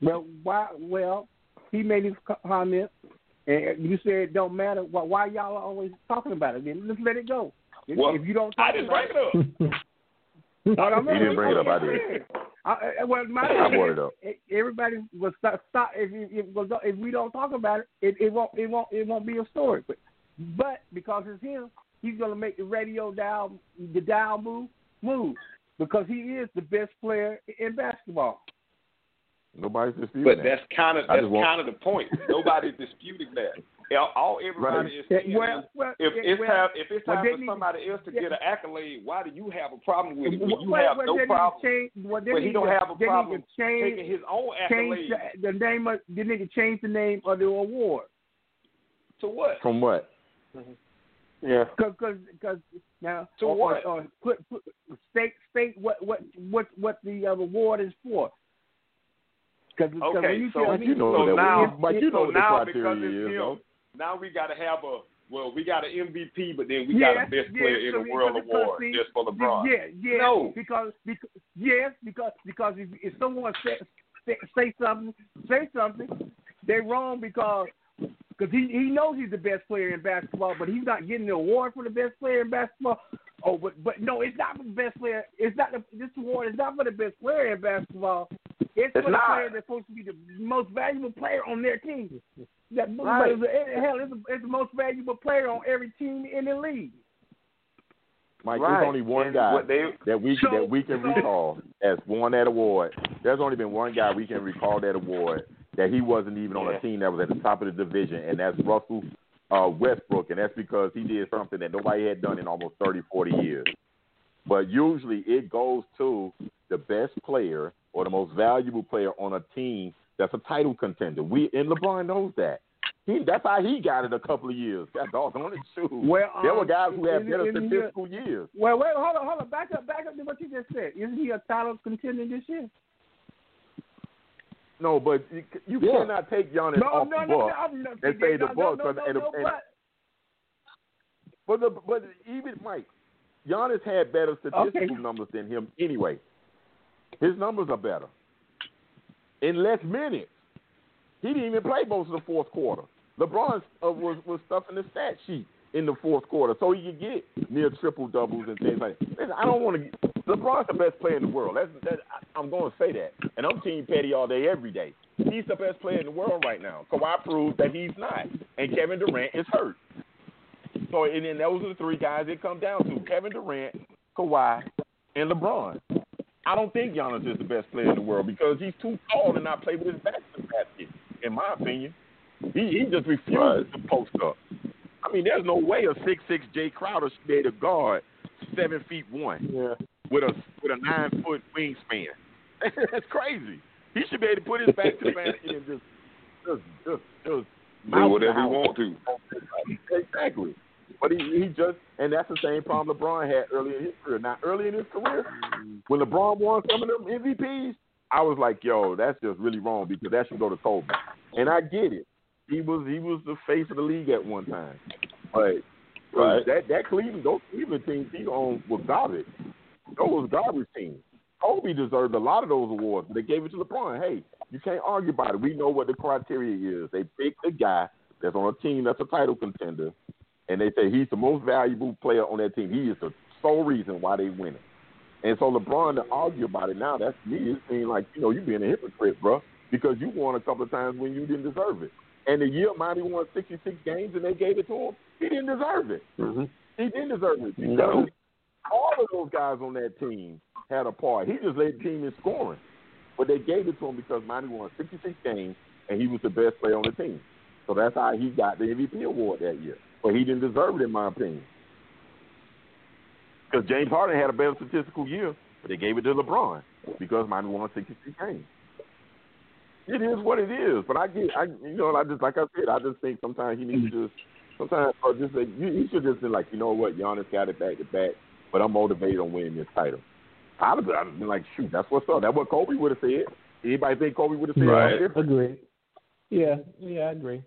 Well, why? Well, he made his comment, and you said it don't matter. Why, why y'all are always talking about it? Then just let it go. If, Well, if you don't, I about bring it up. Well, I'm He didn't bring it up, I did. I, I, well, my I brought it up. Everybody was stop. stop if, if, if we don't talk about it, it, it won't. It won't. It won't be a story. But, but because it's him, he's gonna make the radio dial, the dial move, move because he is the best player in basketball. Nobody's disputing But that. that's kind of that's kind of the point. Nobody's disputing that. All- All everybody is saying well, well, if yeah, it's well, time if it's time they for need- somebody else to yeah. get an accolade, why do you have a problem with it? When you Well, have well, no they need to problem, change- well, they but he don't to- have a they need to problem change- taking his own accolade. the, the name of the nigga. Change the name of the award. To what? From what? Yeah. Because because now To or, what? Or, or put, put state state what what what what the uh, award is for. Because Okay, when you so- tell But me, you know so now- but you know so what the now criteria because it's is, him, though. Now we got to have a well, we got an MVP, but then we yes, got a best yes, player in so the world award see, just for LeBron. Yeah, yeah. No. Because, because yes, because because if, if someone say, say say something say something, they're wrong because because he he knows he's the best player in basketball, but he's not getting the award for the best player in basketball. Oh, but but no, it's not for the best player. It's not the, this award is not for the best player in basketball. It's, for the player that's supposed to be the most valuable player on their team. That Right. but it's, hell, it's, it's the most valuable player on every team in the league. Mike, Right. there's only one And guy they- that we So- that we can so- recall as won that award. There's only been one guy we can recall that award that he wasn't even on Yeah. a team that was at the top of the division, and that's Russell uh, Westbrook, and that's because he did something that nobody had done in almost 30, 40 years. But usually it goes to the best player or the most valuable player on a team that's a title contender. We and LeBron knows that. He, that's how he got it a couple of years. That dog on his shoes. Well, there were um, guys who had better statistical years. Well, wait, hold on, hold on. Back up, back up to what you just said. Isn't he a title contender this year? No, but you, you Yeah. cannot take Giannis No, off no, the no, book no, I'm and say no, the no, book. no, no, and, no, and, but, the, but even Mike, Giannis had better statistical Okay. numbers than him anyway. His numbers are better in less minutes. He didn't even play most of the fourth quarter. LeBron uh, was was stuffing the stat sheet in the fourth quarter so he could get near triple doubles and things like that. Listen, I don't want to. LeBron's the best player in the world. That's, that, I'm going to say that, and I'm Team Petty all day, every day. He's the best player in the world right now. Kawhi proved that he's not, and Kevin Durant is hurt. So, and then those are the three guys it come down to: Kevin Durant, Kawhi, and LeBron. I don't think Giannis is the best player in the world because he's too tall to not play with his back to the basket. In my opinion, he he just refuses to post up. I mean, there's no way a six six Jae Crowder should be able to guard seven feet one Yeah. with a with a nine foot wingspan. That's crazy. He should be able to put his back to the basket and just just just just Do whatever he want to. Exactly. But he, he just, and that's the same problem LeBron had early in his career. Now, early in his career, when LeBron won some of them MVPs, I was like, yo, that's just really wrong because that should go to Kobe. And I get it. He was he was the face of the league at one time. But Right. that that Cleveland, those Cleveland teams he owned were garbage. Those was garbage teams. Kobe deserved a lot of those awards, but they gave it to LeBron. Hey, you can't argue about it. We know what the criteria is. They pick the guy that's on a team that's a title contender, and they say he's the most valuable player on that team. He is the sole reason why they win it. And so LeBron to argue about it now, that's me. It seems like you know you being a hypocrite, bro, because you won a couple of times when you didn't deserve it. And the year Monty won 66 games and they gave it to him, he didn't deserve it. Mm-hmm. He didn't deserve it because No. all of those guys on that team had a part. He just led the team in scoring, but they gave it to him because Monty won 66 games and he was the best player on the team. So that's how he got the MVP award that year. But he didn't deserve it, in my opinion. Because James Harden had a better statistical year, but they gave it to LeBron because Monty won 66 games. It is what it is, but I get, I you know, I just like I said, I just think sometimes he needs to just, sometimes or just like, you, he should just be like, you know what, Giannis got it back to back, but I'm motivated on winning this title. I'd have been, I'd have like, shoot, that's what's up. That's what Kobe would have said. Anybody think Kobe would have said Right. something different? Agree. Yeah, yeah, I agree.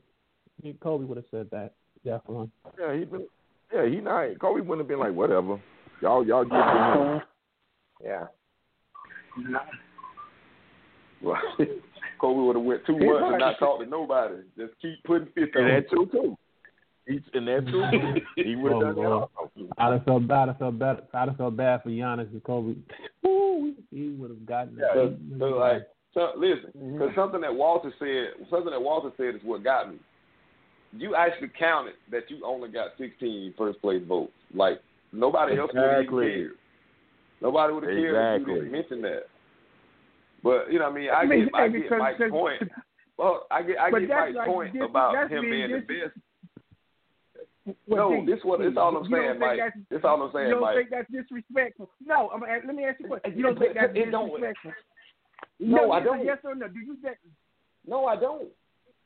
Kobe would have said that definitely. Yeah, he been, yeah, he not. Kobe wouldn't have been like, whatever, y'all, y'all get it. Yeah. Well, Kobe would have went two months and not talked to nobody. Just keep putting fifty And on. that too, too. He's and that too. too. He would have Oh, done that. I'd have felt bad. I felt bad. I'd have felt bad for Giannis and Kobe. Woo, he would have gotten it. So, so like, so listen, Mm-hmm. because something that Walter said, something that Walter said is what got me. You actually counted that you only got 16 first place votes. Like nobody else would have Exactly. cared. Nobody would have cared if you Exactly. didn't mention that. But you know, what I mean, I I mean, get, I hey, get because- Mike's because- point. Well, I get, I get that's Mike's like point this- about him being being the best. Well, no, see, this what see, this all I'm saying, think Mike. that's- This all I'm saying, You don't Mike. think that's disrespectful? No, I'm, let me ask you a question. You don't think that's It disrespectful? No, I don't. Yes or no? Do you think? No, I don't.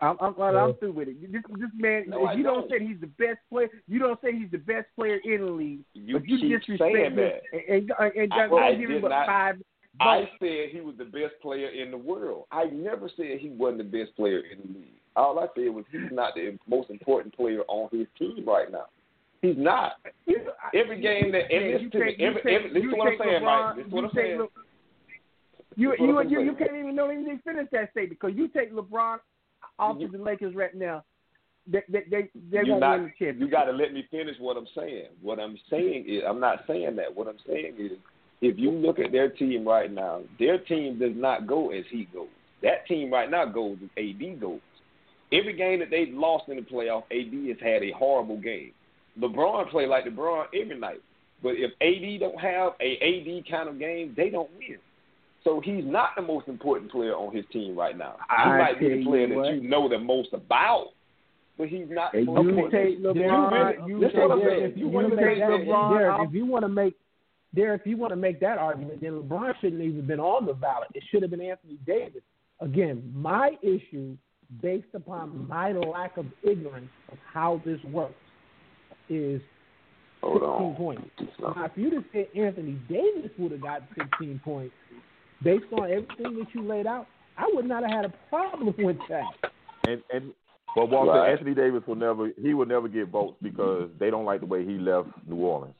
I'm, I'm, I'm through with it. This, this man, No, if you don't. don't. say he's the best player, you don't say he's the best player in the league. You but you disrespect saying him that. and, and, and, I- I give him but not- five. I said he was the best player in the world. I never said he wasn't the best player in the league. All I said was he's not the most important player on his team right now. He's not. Every game that Yeah, and you to take- every, take- every, listen you what I'm saying, LeBron- Mike. To you what I'm saying. Le- You you you, you can't even don't even finish that statement because you take LeBron off of the Lakers right now. They they they, they won't not, win the championship. You got to let me finish what I'm saying. What I'm saying is, I'm not saying that. What I'm saying is, if you look at their team right now, their team does not go as he goes. That team right now goes as AD goes. Every game that they've lost in the playoff, AD has had a horrible game. LeBron play like LeBron every night. But if AD don't have a AD kind of game, they don't win. So he's not the most important player on his team right now. He I might be the you player that what. you know the most about, but he's not the Hey, most you important. take LeBron, you That's take what I'm Derek, saying. if You you want to make LeBron Derek, if you want to make Derek, if you want to make that argument, then LeBron shouldn't even been on the ballot. It should have been Anthony Davis. Again, my issue, based upon my lack of ignorance of how this works, is Hold 16 on. points. Now, if you'd have said Anthony Davis would have got 16 points, based on everything that you laid out, I would not have had a problem with that. And and but Walter Right. Anthony Davis will never he will never get votes because they don't like the way he left New Orleans.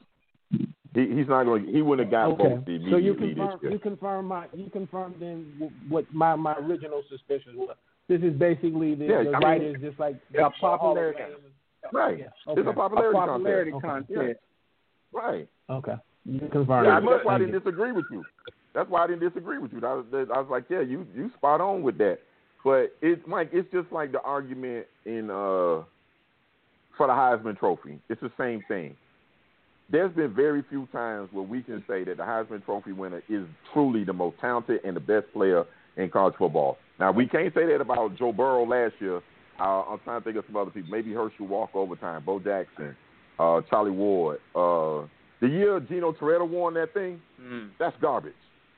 He he's not going. He wouldn't have got Okay, votes so you immediately confirm you confirm my you confirm then what my my original suspicion was. This is basically the, Yeah, the I mean, right is just like a popularity. Right. Yeah, It's a popularity, a popularity contest. contest. Right. Okay, you confirm. Yeah, it. that's why I Thank didn't disagree with you. That's why I didn't disagree with you. I was, I was like, yeah, you you spot on with that. But it's Mike, it's just like the argument in uh for the Heisman Trophy. It's the same thing. There's been very few times where we can say that the Heisman Trophy winner is truly the most talented and the best player in college football. Now we can't say that about Joe Burrow last year. Uh, I'm trying to think of some other people. Maybe Herschel Walker overtime, Bo Jackson, uh, Charlie Ward. Uh, the year Gino Torretta won that thing, that's garbage.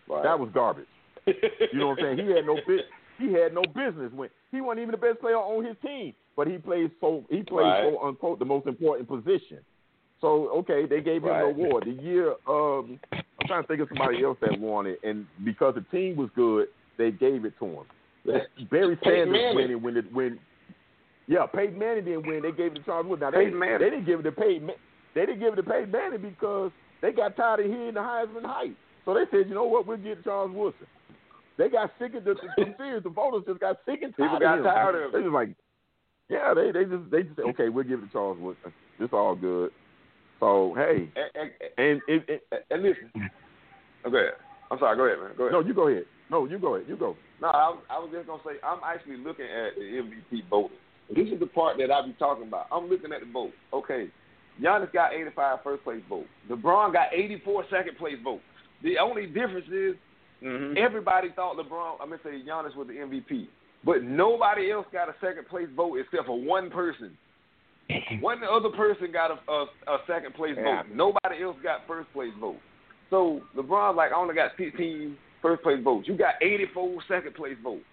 Right. That was garbage. You know what I'm saying? He had no bit. He had no business when he wasn't even the best player on his team, but he played so he played Right. so unquote the most important position. So okay, they gave him Right. the award. The year um, I'm trying to think of somebody else that won it, and because the team was good, they gave it to him. Barry Sanders winning when it when yeah Peyton Manning didn't win. They gave it to Charles Wood. Now they, they didn't give it to Peyton. They didn't give it to Peyton Manning because they got tired of hearing the Heisman hype. So they said, you know what, we'll get Charles Woodson. They got sick of the, the, the serious. The voters just got sick and tired People got of him. tired of They just like, yeah, they they just they just said, okay, we'll give it to Charles Woodson. It's all good. So hey, And, and, and and, and listen. Oh, go ahead. I'm sorry. Go ahead, man. Go ahead. no, you go ahead. No, you go ahead. You go. No, I, was- I was just gonna say I'm actually looking at the MVP voting, This is the part that I be talking about. I'm looking at the vote. Okay, Giannis got 85 first place vote. LeBron got 84 second place vote. The only difference is Mm-hmm. everybody thought LeBron. I'm gonna say Giannis was the MVP, but nobody else got a second place vote except for one person. One other person got a, a, a second place Yeah. vote. Nobody else got first place vote. So LeBron's like, I only got 15 first place votes. You got 84 second place votes.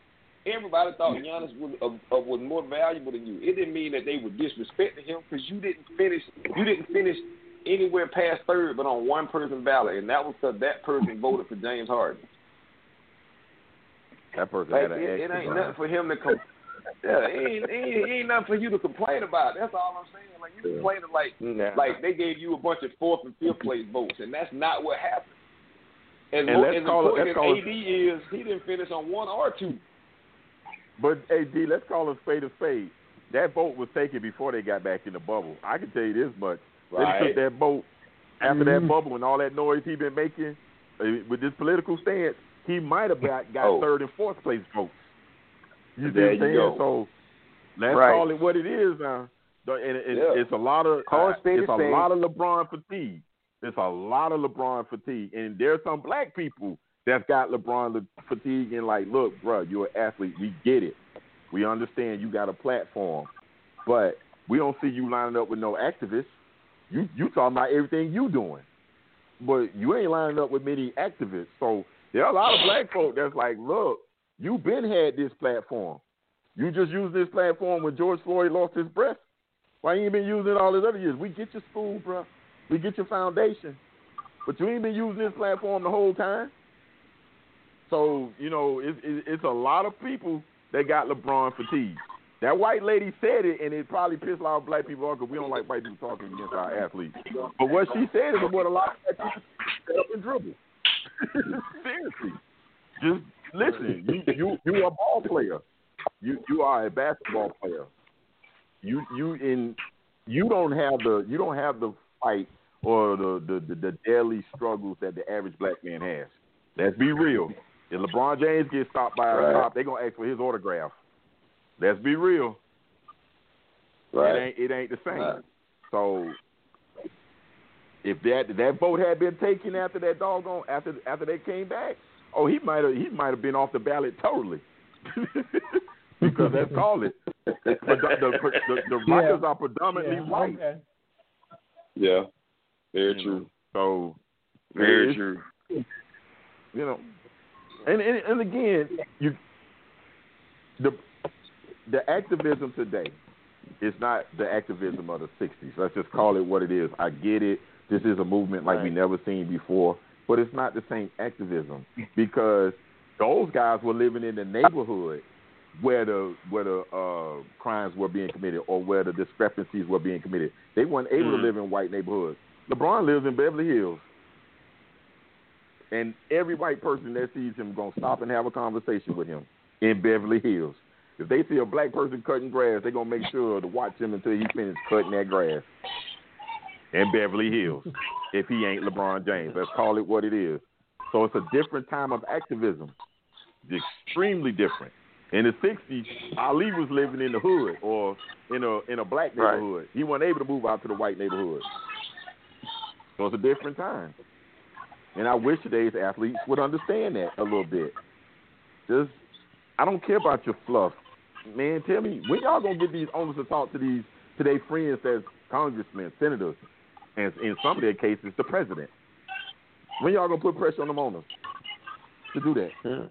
Everybody thought Giannis was uh, uh, was more valuable than you. It didn't mean that they were disrespecting him because you didn't finish. You didn't finish anywhere past third, but on one person ballot, and that was because that person voted for James Harden. That person Like, had an it, it ain't nothing for him to com- Yeah, it ain't, it ain't, it ain't nothing for you to complain about. That's all I'm saying. Like you complaining like Nah. like they gave you a bunch of fourth and fifth place votes, and that's not what happened. As, And let's as call it- let's call as AD is, he didn't finish on one or two. But hey, D, let's call a spade a spade. That vote was taken before they got back in the bubble. I can tell you this much. They Right. took that vote after Mhm. that bubble and all that noise he been making uh, with this political stance. He might have got, got Oh. third and fourth place votes. You see There what I'm saying? So let's Right. call it what it is now. The- And it, Yeah. it's a lot of Call a spade a it's a lot of LeBron fatigue. It's a lot of LeBron fatigue, and there's some black people that's got LeBron fatigue and like, look, bro, you're an athlete. We get it. We understand you got a platform, but we don't see you lining up with no activists. You you talking about everything you doing, but you ain't lining up with many activists. So there are a lot of black folk that's like, look, you been had this platform. You just used this platform when George Floyd lost his breath. Why you ain't been using it all these other years? We get your school, bro. We get your foundation, but you ain't been using this platform the whole time. So you know, it's it, it's a lot of people that got LeBron fatigue. That white lady said it, and it probably pissed a lot of black people off because we don't like white people talking against our athletes. But what she said is what a lot of black people set up and dribble. Seriously, just listen. You you you are a ball player. You you are a basketball player. You you in you don't have the you don't have the fight or the the, the, the daily struggles that the average black man has. Let's be real. If LeBron James gets stopped by a cop, they're gonna ask for his autograph. Let's be real. It Right. ain't it ain't the same. Right. So if that that vote had been taken after that doggone after after they came back, oh he might have he might have been off the ballot totally. because let's call it the the, the, the, the Yeah. Are predominantly Yeah, white. okay. Yeah. Very true. So Very true. you know, and and, and again, you the the activism today is not the activism of the '60s. Let's just call it what it is. I get it. This is a movement like we Right. never seen before, but it's not the same activism because those guys were living in the neighborhood where the where the uh, crimes were being committed or where the discrepancies were being committed. They weren't able Mhm. to live in white neighborhoods. LeBron lives in Beverly Hills. And every white person that sees him gonna stop and have a conversation with him in Beverly Hills. If they see a black person cutting grass, they're gonna make sure to watch him until he finishes cutting that grass in Beverly Hills. if he ain't LeBron James, let's call it what it is. So it's a different time of activism, it's extremely different. In the '60s, Ali was living in the hood or in a in a black Right. neighborhood. He wasn't able to move out to the white neighborhood. So it's a different time. And I wish today's athletes would understand that a little bit. Just, I don't care about your fluff, man. Tell me when y'all gonna get these owners to talk to these to their friends as congressmen, senators, and in some of their cases, the president. When y'all gonna put pressure on them owners to do that? Hmm.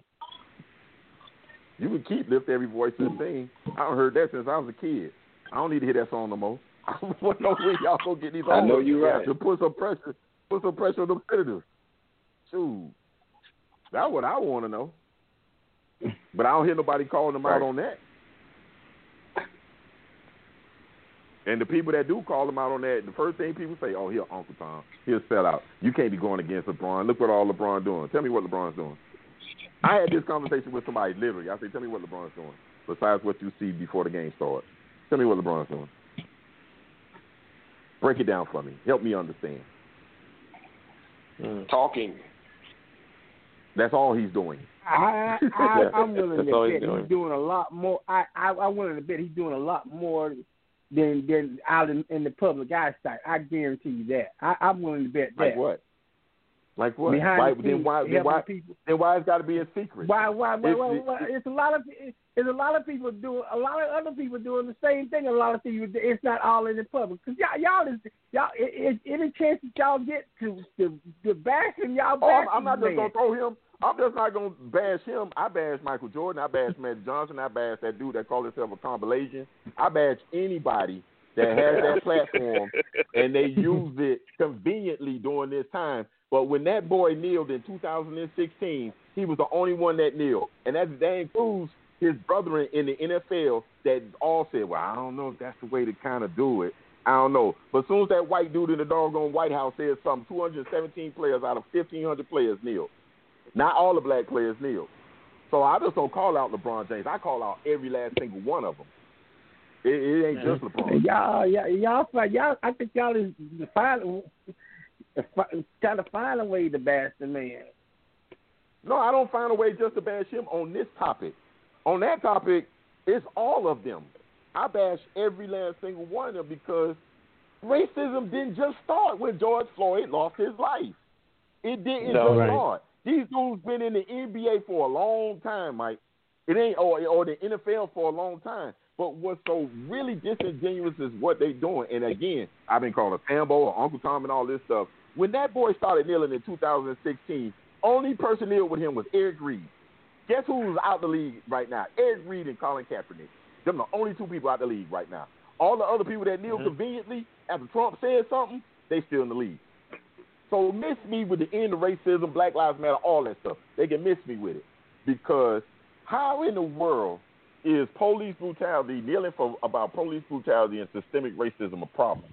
You can keep lift every voice and sing. I don't heard that since I was a kid. I don't need to hear that song no more. I want to know when y'all gonna get these I know owners you right. to put some pressure, put some pressure on them senators. Shoot, that's what I want to know. But I don't hear nobody calling them out on that. And the people that do call him out on that, the first thing people say, "Oh, here, Uncle Tom, he'll sell out. You can't be going against LeBron. Look what all LeBron doing. Tell me what LeBron's doing." I had this conversation with somebody literally. I said, "Tell me what LeBron's doing besides what you see before the game starts. Tell me what LeBron's doing. Break it down for me. Help me understand." Talking. That's all he's doing. I, I I'm willing to bet he's he's doing. doing a lot more. I, I I'm willing to bet he's doing a lot more than than out in, in the public eyesight. I guarantee you that. I, I'm willing to bet that. Like what? Like what? Behind why, the then why? Then why? people. Then why it's got to be a secret? Why? Why? Why? It's- why, why it's a lot of it's a lot of people doing a lot of other people doing the same thing. A lot of people. It's not all in the public because y'all y'all is y'all. It, it, any chance that y'all get to to, to bash him, y'all Oh, bash I'm, I'm not just gonna throw him. I'm just not gonna bash him. I bash Michael Jordan. I bash Magic Johnson. I bash that dude that called himself a compilation. I bash anybody that has that platform and they use it conveniently during this time. But when that boy kneeled in 2016, he was the only one that kneeled, and that that includes his brethren in the NFL that all said, "Well, I don't know if that's the way to kind of do it." I don't know. But as soon as that white dude in the doggone White House said something, 217 players out of 1,500 players kneeled. Not all the black players kneel. So I just don't call out LeBron James. I call out every last single one of them. It, it ain't just LeBron. Y'all, y'all, y'all, y'all. I think y'all is find, trying to find a way to bash the man. No, I don't find a way just to bash him on this topic. On that topic, it's all of them. I bash every last single one of them because racism didn't just start when George Floyd lost his life. It didn't No. just Right. start. These dudes been in the NBA for a long time, Mike. It ain't or or the NFL for a long time. But what's so really disingenuous is what they doing. And again, I've been calling Sambo or Uncle Tom and all this stuff. When that boy started kneeling in 2016, only person kneeled with him was Eric Reid. Guess who's out the league right now? Eric Reid and Colin Kaepernick. Them the only two people out the league right now. All the other people that kneel mm-hmm. conveniently after Trump said something, they still in the league. So miss me with the end of racism, Black Lives Matter, all that stuff. They can miss me with it because how in the world is police brutality, kneeling for about police brutality and systemic racism a problem?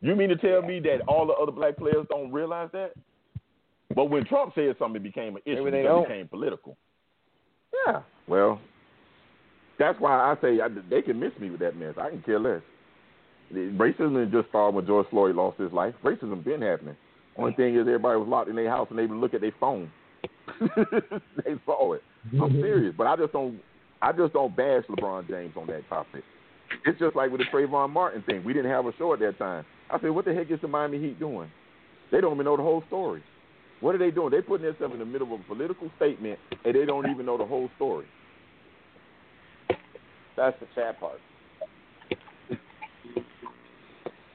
You mean to tell me that all the other black players don't realize that? But when Trump said something, it became an issue. Maybe they because don't. It became political. Yeah. Well, that's why I say I, they can miss me with that mess. I can care less. Racism didn't just start when George Floyd lost his life. Racism been happening. Only thing is everybody was locked in their house and they would look at their phone. they saw it. I'm serious, but I just don't. I just don't bash LeBron James on that topic. It's just like with the Trayvon Martin thing. We didn't have a show at that time. I said, what the heck is the Miami Heat doing? They don't even know the whole story. What are they doing? They're putting themselves in the middle of a political statement, and they don't even know the whole story. That's the sad part.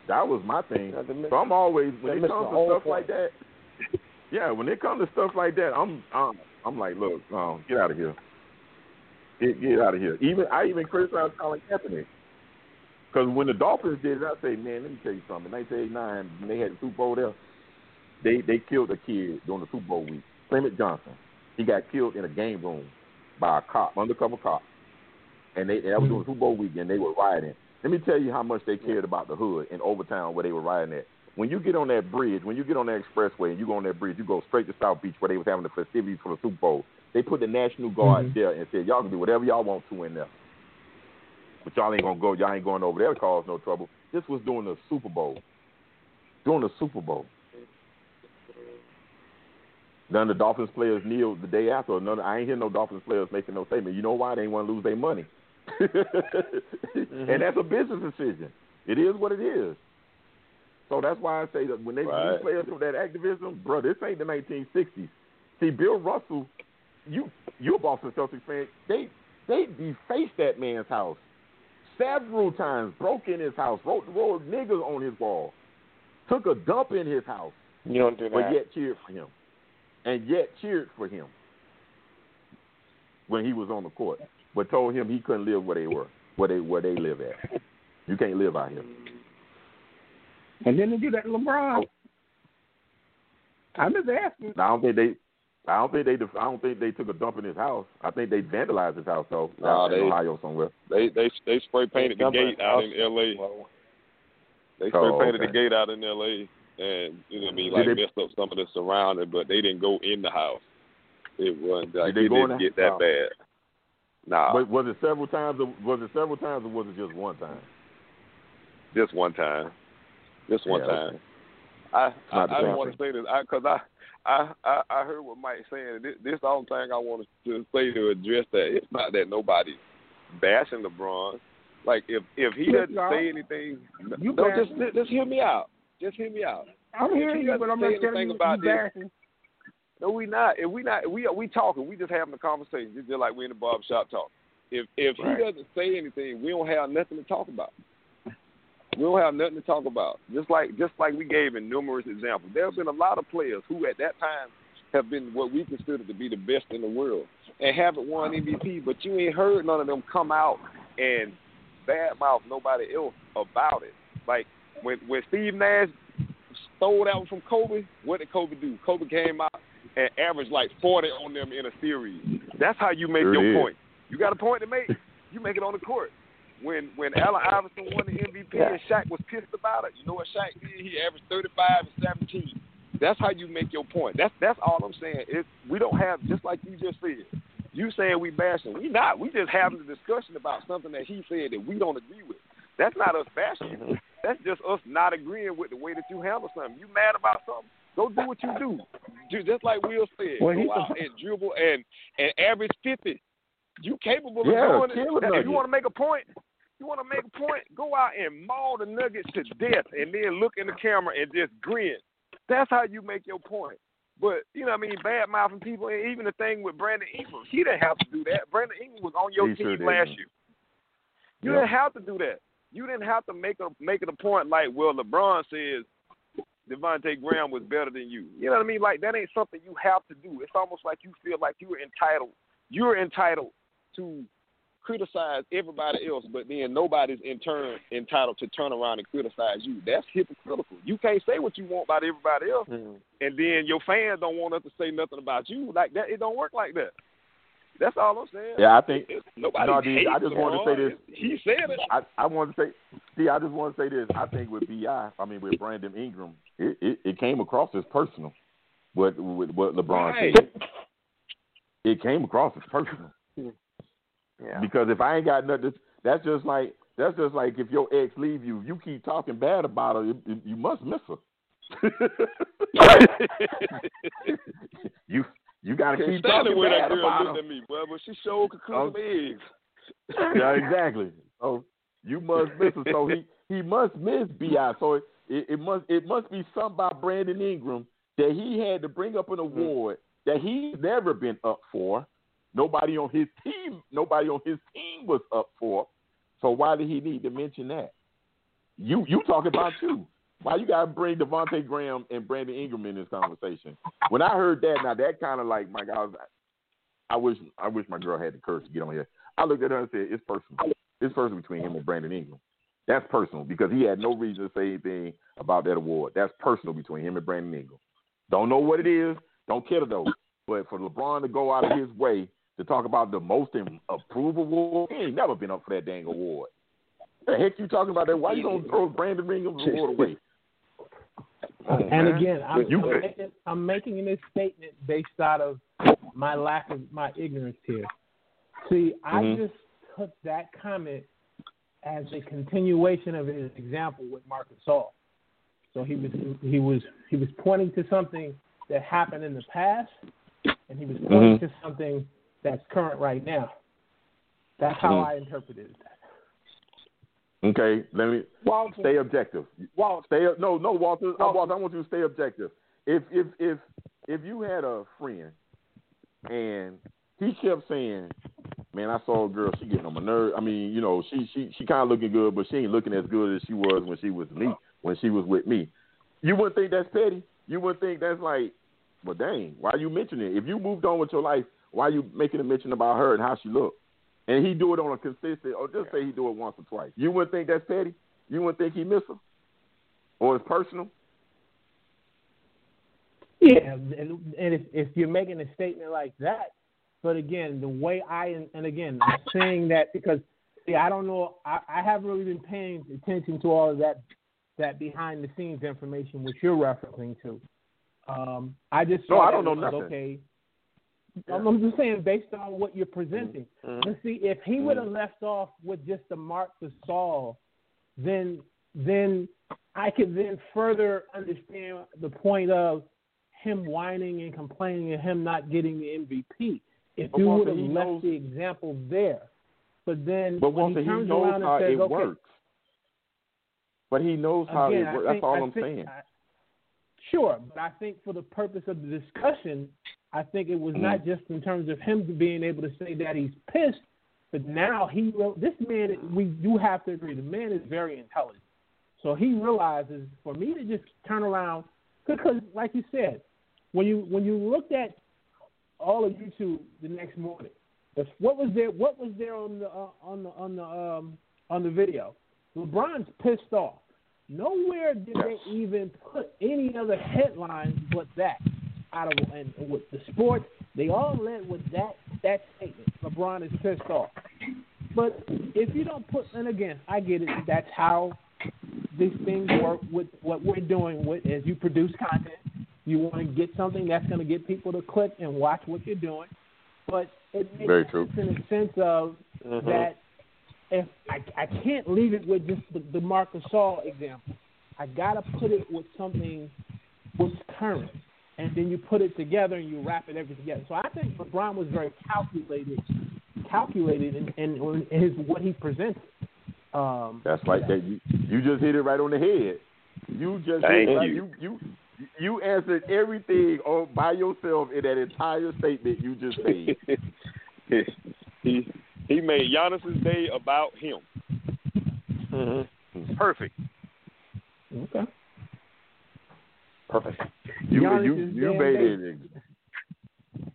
That was my thing. Yeah, they're miss- So I'm always when it comes to stuff point. like that. Yeah, when it comes to stuff like that, I'm I'm, I'm like, look, um, get out of here. Get get out of here. Even I even criticize Colin Kaepernick because when the Dolphins did it, I say, man, let me tell you something. In 1989, when they had the Super Bowl there, they they killed a kid during the Super Bowl week. Clement Johnson. He got killed in a game room by a cop, undercover cop, and they and that was during the Super Bowl week, and they were rioting. Let me tell you how much they cared about the hood in Overtown where they were riding at. When you get on that bridge, when you get on that expressway and you go on that bridge, you go straight to South Beach where they was having the festivities for the Super Bowl. They put the National Guard mm-hmm. there and said, y'all can do whatever y'all want to in there. But y'all ain't going to go, y'all ain't going over there to cause no trouble. This was during the Super Bowl. During the Super Bowl. None of the Dolphins players kneeled the day after. None, I ain't hear no Dolphins players making no statement. You know why? They ain't want to lose their money. Mm-hmm. And that's a business decision. It is what it is. So that's why I say that when they Right. these players from that activism, bro, this ain't the 1960s. See, Bill Russell, you you're a Boston Celtics fan. They they defaced that man's house several times, broke in his house, wrote wrote niggas on his wall, took a dump in his house, You don't do that. but yet cheered for him, and yet cheered for him when he was on the court, but told him he couldn't live where they were, where they where they live at. You can't live out here. And then they do that to LeBron. I'm just asking. I don't think they. I don't think they. I don't think they took a dump in his house. I think they vandalized his house though. Nah, out they- in Ohio somewhere. They they they spray painted the gate out in. L.A. Well, They spray Oh, painted okay. the gate out in L.A. and you know what I mean, like they- messed up some of the surrounding, but they didn't go in the house. It wasn't like Did it didn't get that Oh. bad. Nah, But was it several times? Or, was it several times, or was it just one time? just one time. Just one Yeah, time. okay. I I, not the I same want to say this because I, I I I heard what Mike saying. This, this the only thing I want to say to address that. It's not that nobody's bashing LeBron. Like if if he Yes, doesn't y'all. say anything, You no, bash- just just hear me out. Just hear me out. I'm If hearing he you, but I'm say not telling anything you about you this, bashing. No, we not. If we not, we we talking. We just having a conversation, just like we in the barber shop talk. If if Right. he doesn't say anything, we don't have nothing to talk about. We don't have nothing to talk about. Just like just like we gave in numerous examples, there have been a lot of players who at that time have been what we consider to be the best in the world and haven't won MVP, but you ain't heard none of them come out and badmouth nobody else about it. Like when when Steve Nash stole that one from Kobe, what did Kobe do? Kobe came out and averaged like 40 on them in a series. That's how you make Sure your did. point. You got a point to make. You make it on the court. When when Allen Iverson won the MVP and Shaq was pissed about it, you know what Shaq did? He averaged 35 and 17. That's how you make your point. That's that's all I'm saying. It's, we don't have just like you just said. You saying we bashing? We not. We just having a discussion about something that he said that we don't agree with. That's not us bashing. you. That's just us not agreeing with the way that you handle something. You mad about something? Go do what you do. Just like Will said. Well, Go out and dribble and and average 50. You capable of Yeah, doing it. kill a Now, If you want to make a point, you want to make a point, go out and maul the Nuggets to death and then look in the camera and just grin. That's how you make your point. But, you know what I mean, bad mouthing people, and even the thing with Brandon Ingram, he didn't have to do that. Brandon Ingram was on your He sure team last year. You Yeah. didn't have to do that. You didn't have to make a make it a point like, well, LeBron says Devonte' Graham was better than you. You know what I mean? Like that ain't something you have to do. It's almost like you feel like you're entitled. You're entitled to criticize everybody else, but then nobody's in turn entitled to turn around and criticize you. That's hypocritical. You can't say what you want about everybody else, Mhm. and then your fans don't want us to say nothing about you. Like that, it don't work like that. That's all I'm saying. Yeah, I think It's, nobody No, dude, I just wanted to say this. He said it. I, I want to say, see, I just want to say this. I think with Bi, I mean with Brandon Ingram, it, it, it came across as personal. What what, what LeBron Right. said, it came across as personal. Yeah. Because if I ain't got nothing, that's just like that's just like if your ex leave you, you keep talking bad about her, you, you must miss her. you you got to keep talking when that girl about looked her. at me, boy, but she could cook Oh. some eggs. yeah, exactly. So you must miss it. So he he must miss Bi. So it, it, must it must be something by Brandon Ingram that he had to bring up an mm. award that he's never been up for. Nobody on his team, nobody on his team was up for. So why did he need to mention that? You you talking about you? Why you gotta bring Devonte' Graham and Brandon Ingram in this conversation? When I heard that, now that kind of like my God, I wish I wish my girl had the courage to get on here. I looked at her and said, "It's personal. It's personal between him and Brandon Ingram. That's personal because he had no reason to say anything about that award. That's personal between him and Brandon Ingram. Don't know what it is. Don't care though. But for LeBron to go out of his way to talk about the most improved award, he ain't never been up for that dang award. The heck you talking about that? Why you gonna throw Brandon Ingram's award away? Oh, And man. again, I'm, I'm, making, I'm making this statement based out of my lack of my ignorance here. See, I Mhm. just took that comment as a continuation of his example with Marcus Gasol. So he was he was he was pointing to something that happened in the past, and he was pointing Mhm. to something that's current right now. That's how Mhm. I interpreted that. Okay, let me Walter, stay objective. Walter, Stay no, no, Walter. Uh, Walter, I want you to stay objective. If if if if you had a friend and he kept saying, "Man, I saw a girl. She getting on my nerve. I mean, you know, she she she kind of looking good, but she ain't looking as good as she was when she was me when she was with me." You wouldn't think that's petty. You wouldn't think that's like, well, dang, why you mentioning it? If you moved on with your life, why you making a mention about her and how she looked? And he do it on a consistent, or just say he do it once or twice. You wouldn't think that's petty. You wouldn't think he miss her, or it's personal. Yeah, and, and if, if you're making a statement like that, but again, the way I and again, I'm saying that because see, I don't know, I, I haven't really been paying attention to all of that that behind the scenes information which you're referencing to. Um, I just No, saw I don't know was nothing. Okay, I'm, I'm just saying based on what you're presenting. Mhm. But see, if he would have left off with just the Marc Gasol, then then I could then further understand the point of him whining and complaining and him not getting the MVP. If But you would have left knows- the example there, but then But when he he turns knows around how and says, it okay, works. But he knows how Again, it works. That's all I I'm think- saying. I- Sure, but I think for the purpose of the discussion, I think it was Mhm. not just in terms of him being able to say that he's pissed, but now he this man. We do have to agree, the man is very intelligent. So he realizes for me to just turn around, because like you said, when you when you looked at all of YouTube the next morning, what was there? What was there on the uh, on the on the um, on the video? LeBron's pissed off. Nowhere did they even put any other headlines but that out of and with the sports. They all led with that that statement. LeBron is pissed off. But if you don't put, and again, I get it. That's how these things work with what we're doing. With as you produce content, you want to get something that's going to get people to click and watch what you're doing. But it makes Very true. sense in a sense of Mhm. that if I, I can't leave it with just the, the Marc Gasol example. I gotta put it with something what's current, and then you put it together and you wrap it everything together. So I think LeBron was very calculated, calculated in, in, in his what he presented. Um, That's like that. You, you just hit it right on the head. You just Thank hit it right- you. you you you answered everything all by yourself in that entire statement you just made. he he made Giannis's day about him. Mm-hmm. Perfect. Okay. Perfect. You Giannis you is you made it. it.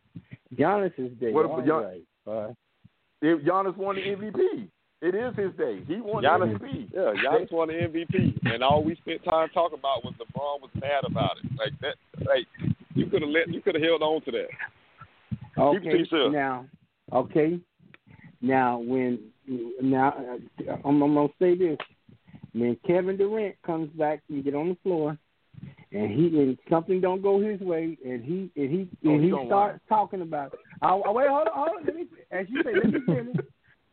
Giannis's day. What All about Gian- right. If Giannis won the MVP, it is his day. He won Giannis, the MVP. yeah, Giannis won the MVP, and all we spent time talking about was LeBron was mad about it. Like that, like you could have let, you could have held on to that. Keep it to okay. Now, okay. Now, when now uh, I'm, I'm gonna say this: when Kevin Durant comes back and get on the floor, and he and something don't go his way, and he and he Oh, and he he gonna starts talking about, oh, oh, wait, hold on, hold on, let me, as you say, let me finish.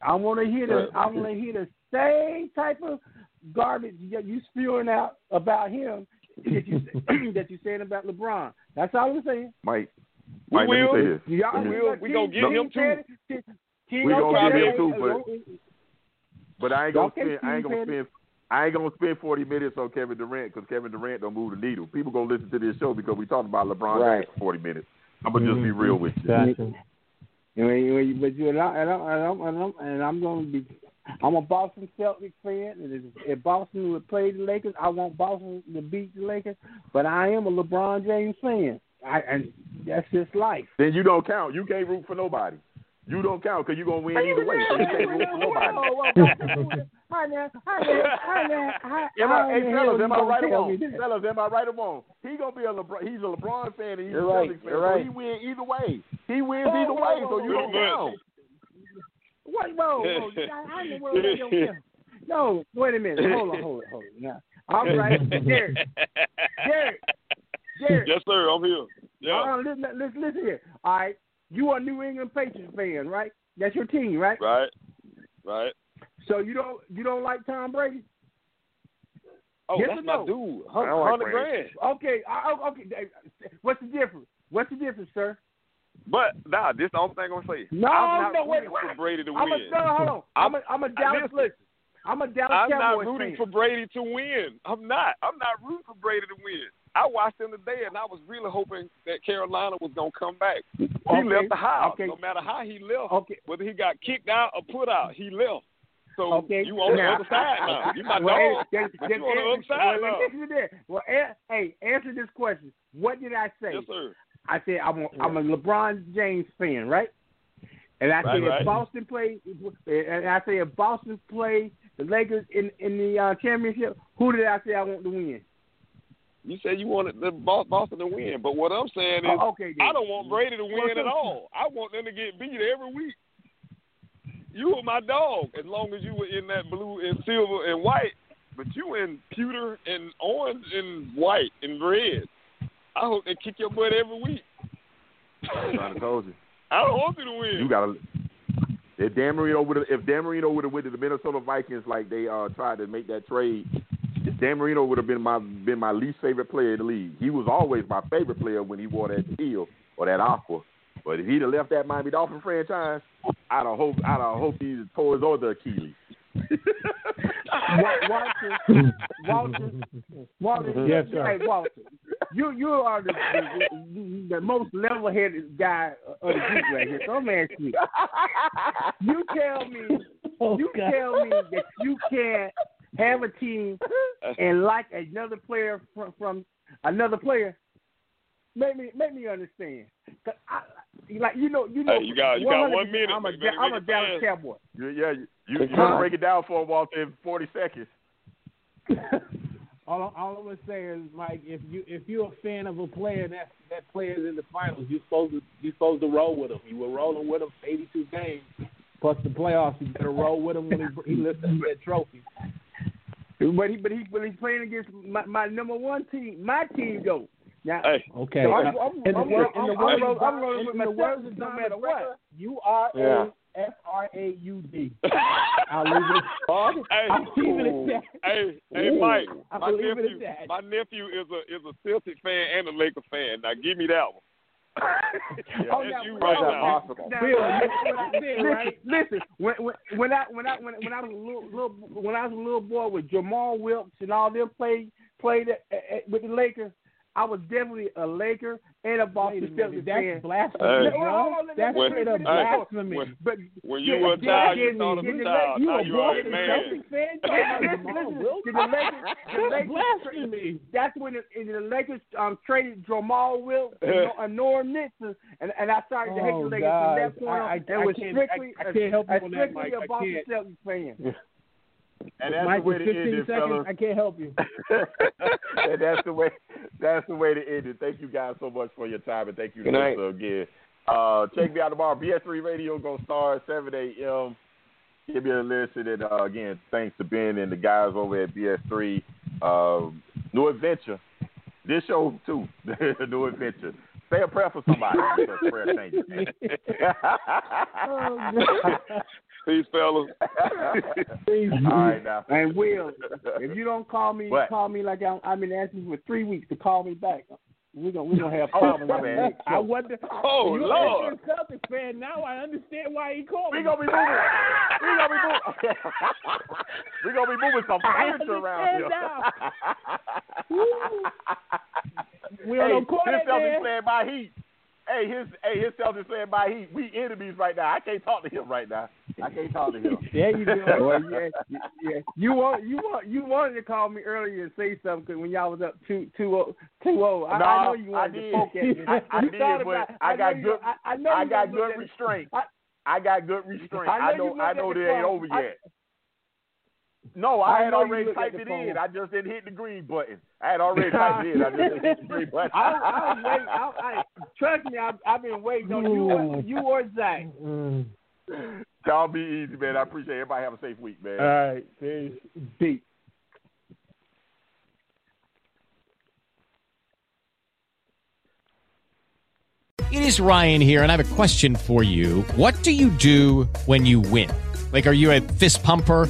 I want to hear the I want to hear the same type of garbage that you spewing out about him that you that you saying about LeBron. That's all I'm saying. Mike, We Mike, let me will. say this. Y'all, We will. We gonna get King him too. it. King We gonna get him too, but- But I ain't gonna spend. I ain't gonna spend. I ain't gonna spend forty minutes on Kevin Durant because Kevin Durant don't move the needle. People gonna listen to this show because we talked about LeBron Right. For forty minutes. I'm gonna just be mm-hmm. real with you. Gotcha. Anyway, anyway, but you and, I, and, I'm, and, I'm, and, I'm, and I'm going to be. I'm a Boston Celtics fan, and if, if Boston would play the Lakers, I want Boston to beat the Lakers. But I am a LeBron James fan, I, and that's just life. Then you don't count. You can't root for nobody. You don't count because you're gonna win either way. So you can't root for nobody. Hi now, hi now, hi now, hi. Am I, hey, fellas, am I right or wrong? Fellas, am I right or wrong? He gonna be a LeBron. He's a LeBron fan and he's You're a right, Celtics fan. you're right. So he win either way. He wins Whoa, either whoa, way. whoa, So you whoa, don't whoa. count. Wait, whoa, whoa. I, I know where they don't care. No, wait a minute. Hold on, hold on, hold on. Now, all right, Derek, Derek, Derek. Yes, sir. I'm here. Yeah. Uh, listen, listen, listen here. All right, you are a New England Patriots fan, right? That's your team, right? Right. Right. So you don't you don't like Tom Brady? Oh, Yes that's or my no? dude. I don't like Brady. grand. Okay, uh, okay. What's the difference? What's the difference, sir? But nah, this the only thing I'm gonna say. No, I'm not no, wait, wait. for Brady to I'm win. a, no, hold on. I'm a, I'm a Dallas. listen. Listen, I'm a Dallas I'm not rooting fan. for Brady to win. I'm not. I'm not rooting for Brady to win. I watched him today, and I was really hoping that Carolina was gonna come back. He Okay, left the house. okay. No matter how he left, Okay. whether he got kicked out or put out, he left. So Okay. you on Now- the other side now. You my well, dog. then- then you on the other side well, now. listen to this. Well, a- hey, answer this question. What did I say? Yes, sir. I said I'm a, I'm a LeBron James fan, right? And I Right, said right. if Boston play, and I say if Boston play the Lakers in in the uh, championship, who did I say I want to win? You said you wanted the Bo- Boston to win, but what I'm saying is, Oh, okay. I don't want Brady to win at all. I want them to get beat every week. You were my dog as long as you were in that blue and silver and white, but you in pewter and orange and white and red. I hope they kick your butt every week. I'm trying to told you. I don't want you to win. You gotta. If Dan Marino would have, if Dan Marino would have went to the Minnesota Vikings like they uh tried to make that trade, Dan Marino would have been my been my least favorite player in the league. He was always my favorite player when he wore that teal or that aqua. But if he'd have left that Miami Dolphin franchise, I'd have hoped I'd have hoped he tore his other Achilles. Walter, Walter, Walter, Yes, sir. hey Walter, you you are the, the, the most level-headed guy of the group right here. So I'm asking you. You tell me, Oh, you God. tell me that you can't have a team and like another player from, from another player. Make me make me understand. 'Cause I, like you know you know Hey, you got- you got one minute. I'm a, you I'm a Dallas fast. Cowboy. You- yeah, you you, you Huh? gotta break it down for him, Walter, in forty seconds. All, all I'm gonna say is, Mike, if you if you're a fan of a player that that player's in the finals, you're supposed to you're supposed to roll with him. You were rolling with him 82 games, plus the playoffs. You better roll with him when he he lifts up that trophy. But he but he but he's playing against my, my number one team, my team though. Now, Hey, Okay. So I'm- I'm- in the I'm- in the I'm- words I'm- of- I'm rolling in with the myself words of no Donnie matter what. McGregor, You are Yeah. a F R A U D. I'll leave it. hey, I'll leave it at that. hey, hey, Mike. I'll My leave it nephew, at that. my nephew is a is a Celtic fan and a Lakers fan. Now give me that one. Oh, That's now, you well, right now, Oh, now. possible? now, Bill, listen, that's what I said, listen, right? listen. When, when when I when I when, when I was a little, little when I was a little boy with Jamal Wilkes and all them played played at, at, with the Lakers, I was definitely a Laker and a Wait a Boston minute, Celtics that's blasphemy, Hey. No, bro. hold on, let- That's let straight up finish blasphemy. When- But When you were a child, you thought of yeah, a child. You a you are a Boston man. Celtics fan? Talking about Listen, Jamal listen, Wilkes? did the Lakers, That's blasphemy. that's when the, and the Lakers um, traded Jamal Wilkes and, Nor- and Norm Nixon, and, and I started to hate Oh, the Lakers from that point I- on, I- and I was strictly, I- I can't help you a, on that, strictly Mike. a I Boston. Celtics fan. And that's Mike, the way to 15 end it, seconds, fellas. I can't help you. and that's the way that's the way to end it. Thank you guys so much for your time and thank you Good night. Lisa, again. Uh, check me out tomorrow. BS3 Radio gonna start at seven AM. Give me a listen and uh, again, thanks to Ben and the guys over at BS3. Um, new adventure. This show too. new adventure. Say a prayer for somebody. because prayer changes. Peace, fellas. All right now. And Will, if you don't call me, What? call me like I, I've been asking for three weeks to call me back. We're gonna we're gonna have Oh, problems. my on the bad. next I show. wonder. Oh, you're Lord. a Celtics fan now. I understand why he called We me. gonna be moving. We gonna be moving. we gonna be moving some furniture around here. We don't hey, know call his that Celtics man. playing by Heat. Hey, his hey his Celtics playing by he, We enemies right now. I can't talk to him right now. I can't talk to him. There you go. Well, yeah, yeah. You want you want you wanted to call me earlier and say something cause when y'all was up two two oh two oh. I, no, I know you wanted did. to poke at me. I, I did, thought but about- I, know got you- good. I, I know I you got good restraint. I- I got good restraint. I know I know. looked I know the they ain't phone. over I- yet. No, I, I had already typed it phone. in. I just didn't hit the green button. I had already typed it in. I just didn't hit the green button. I, I was waiting. I, I, trust me, I, I've been waiting on you, or- you or Zach. Mm. Y'all be easy, man. I appreciate it. Everybody have a safe week, man. All right. Peace. Deep. It is Ryan here, and I have a question for you. What do you do when you win? Like, are you a fist pumper?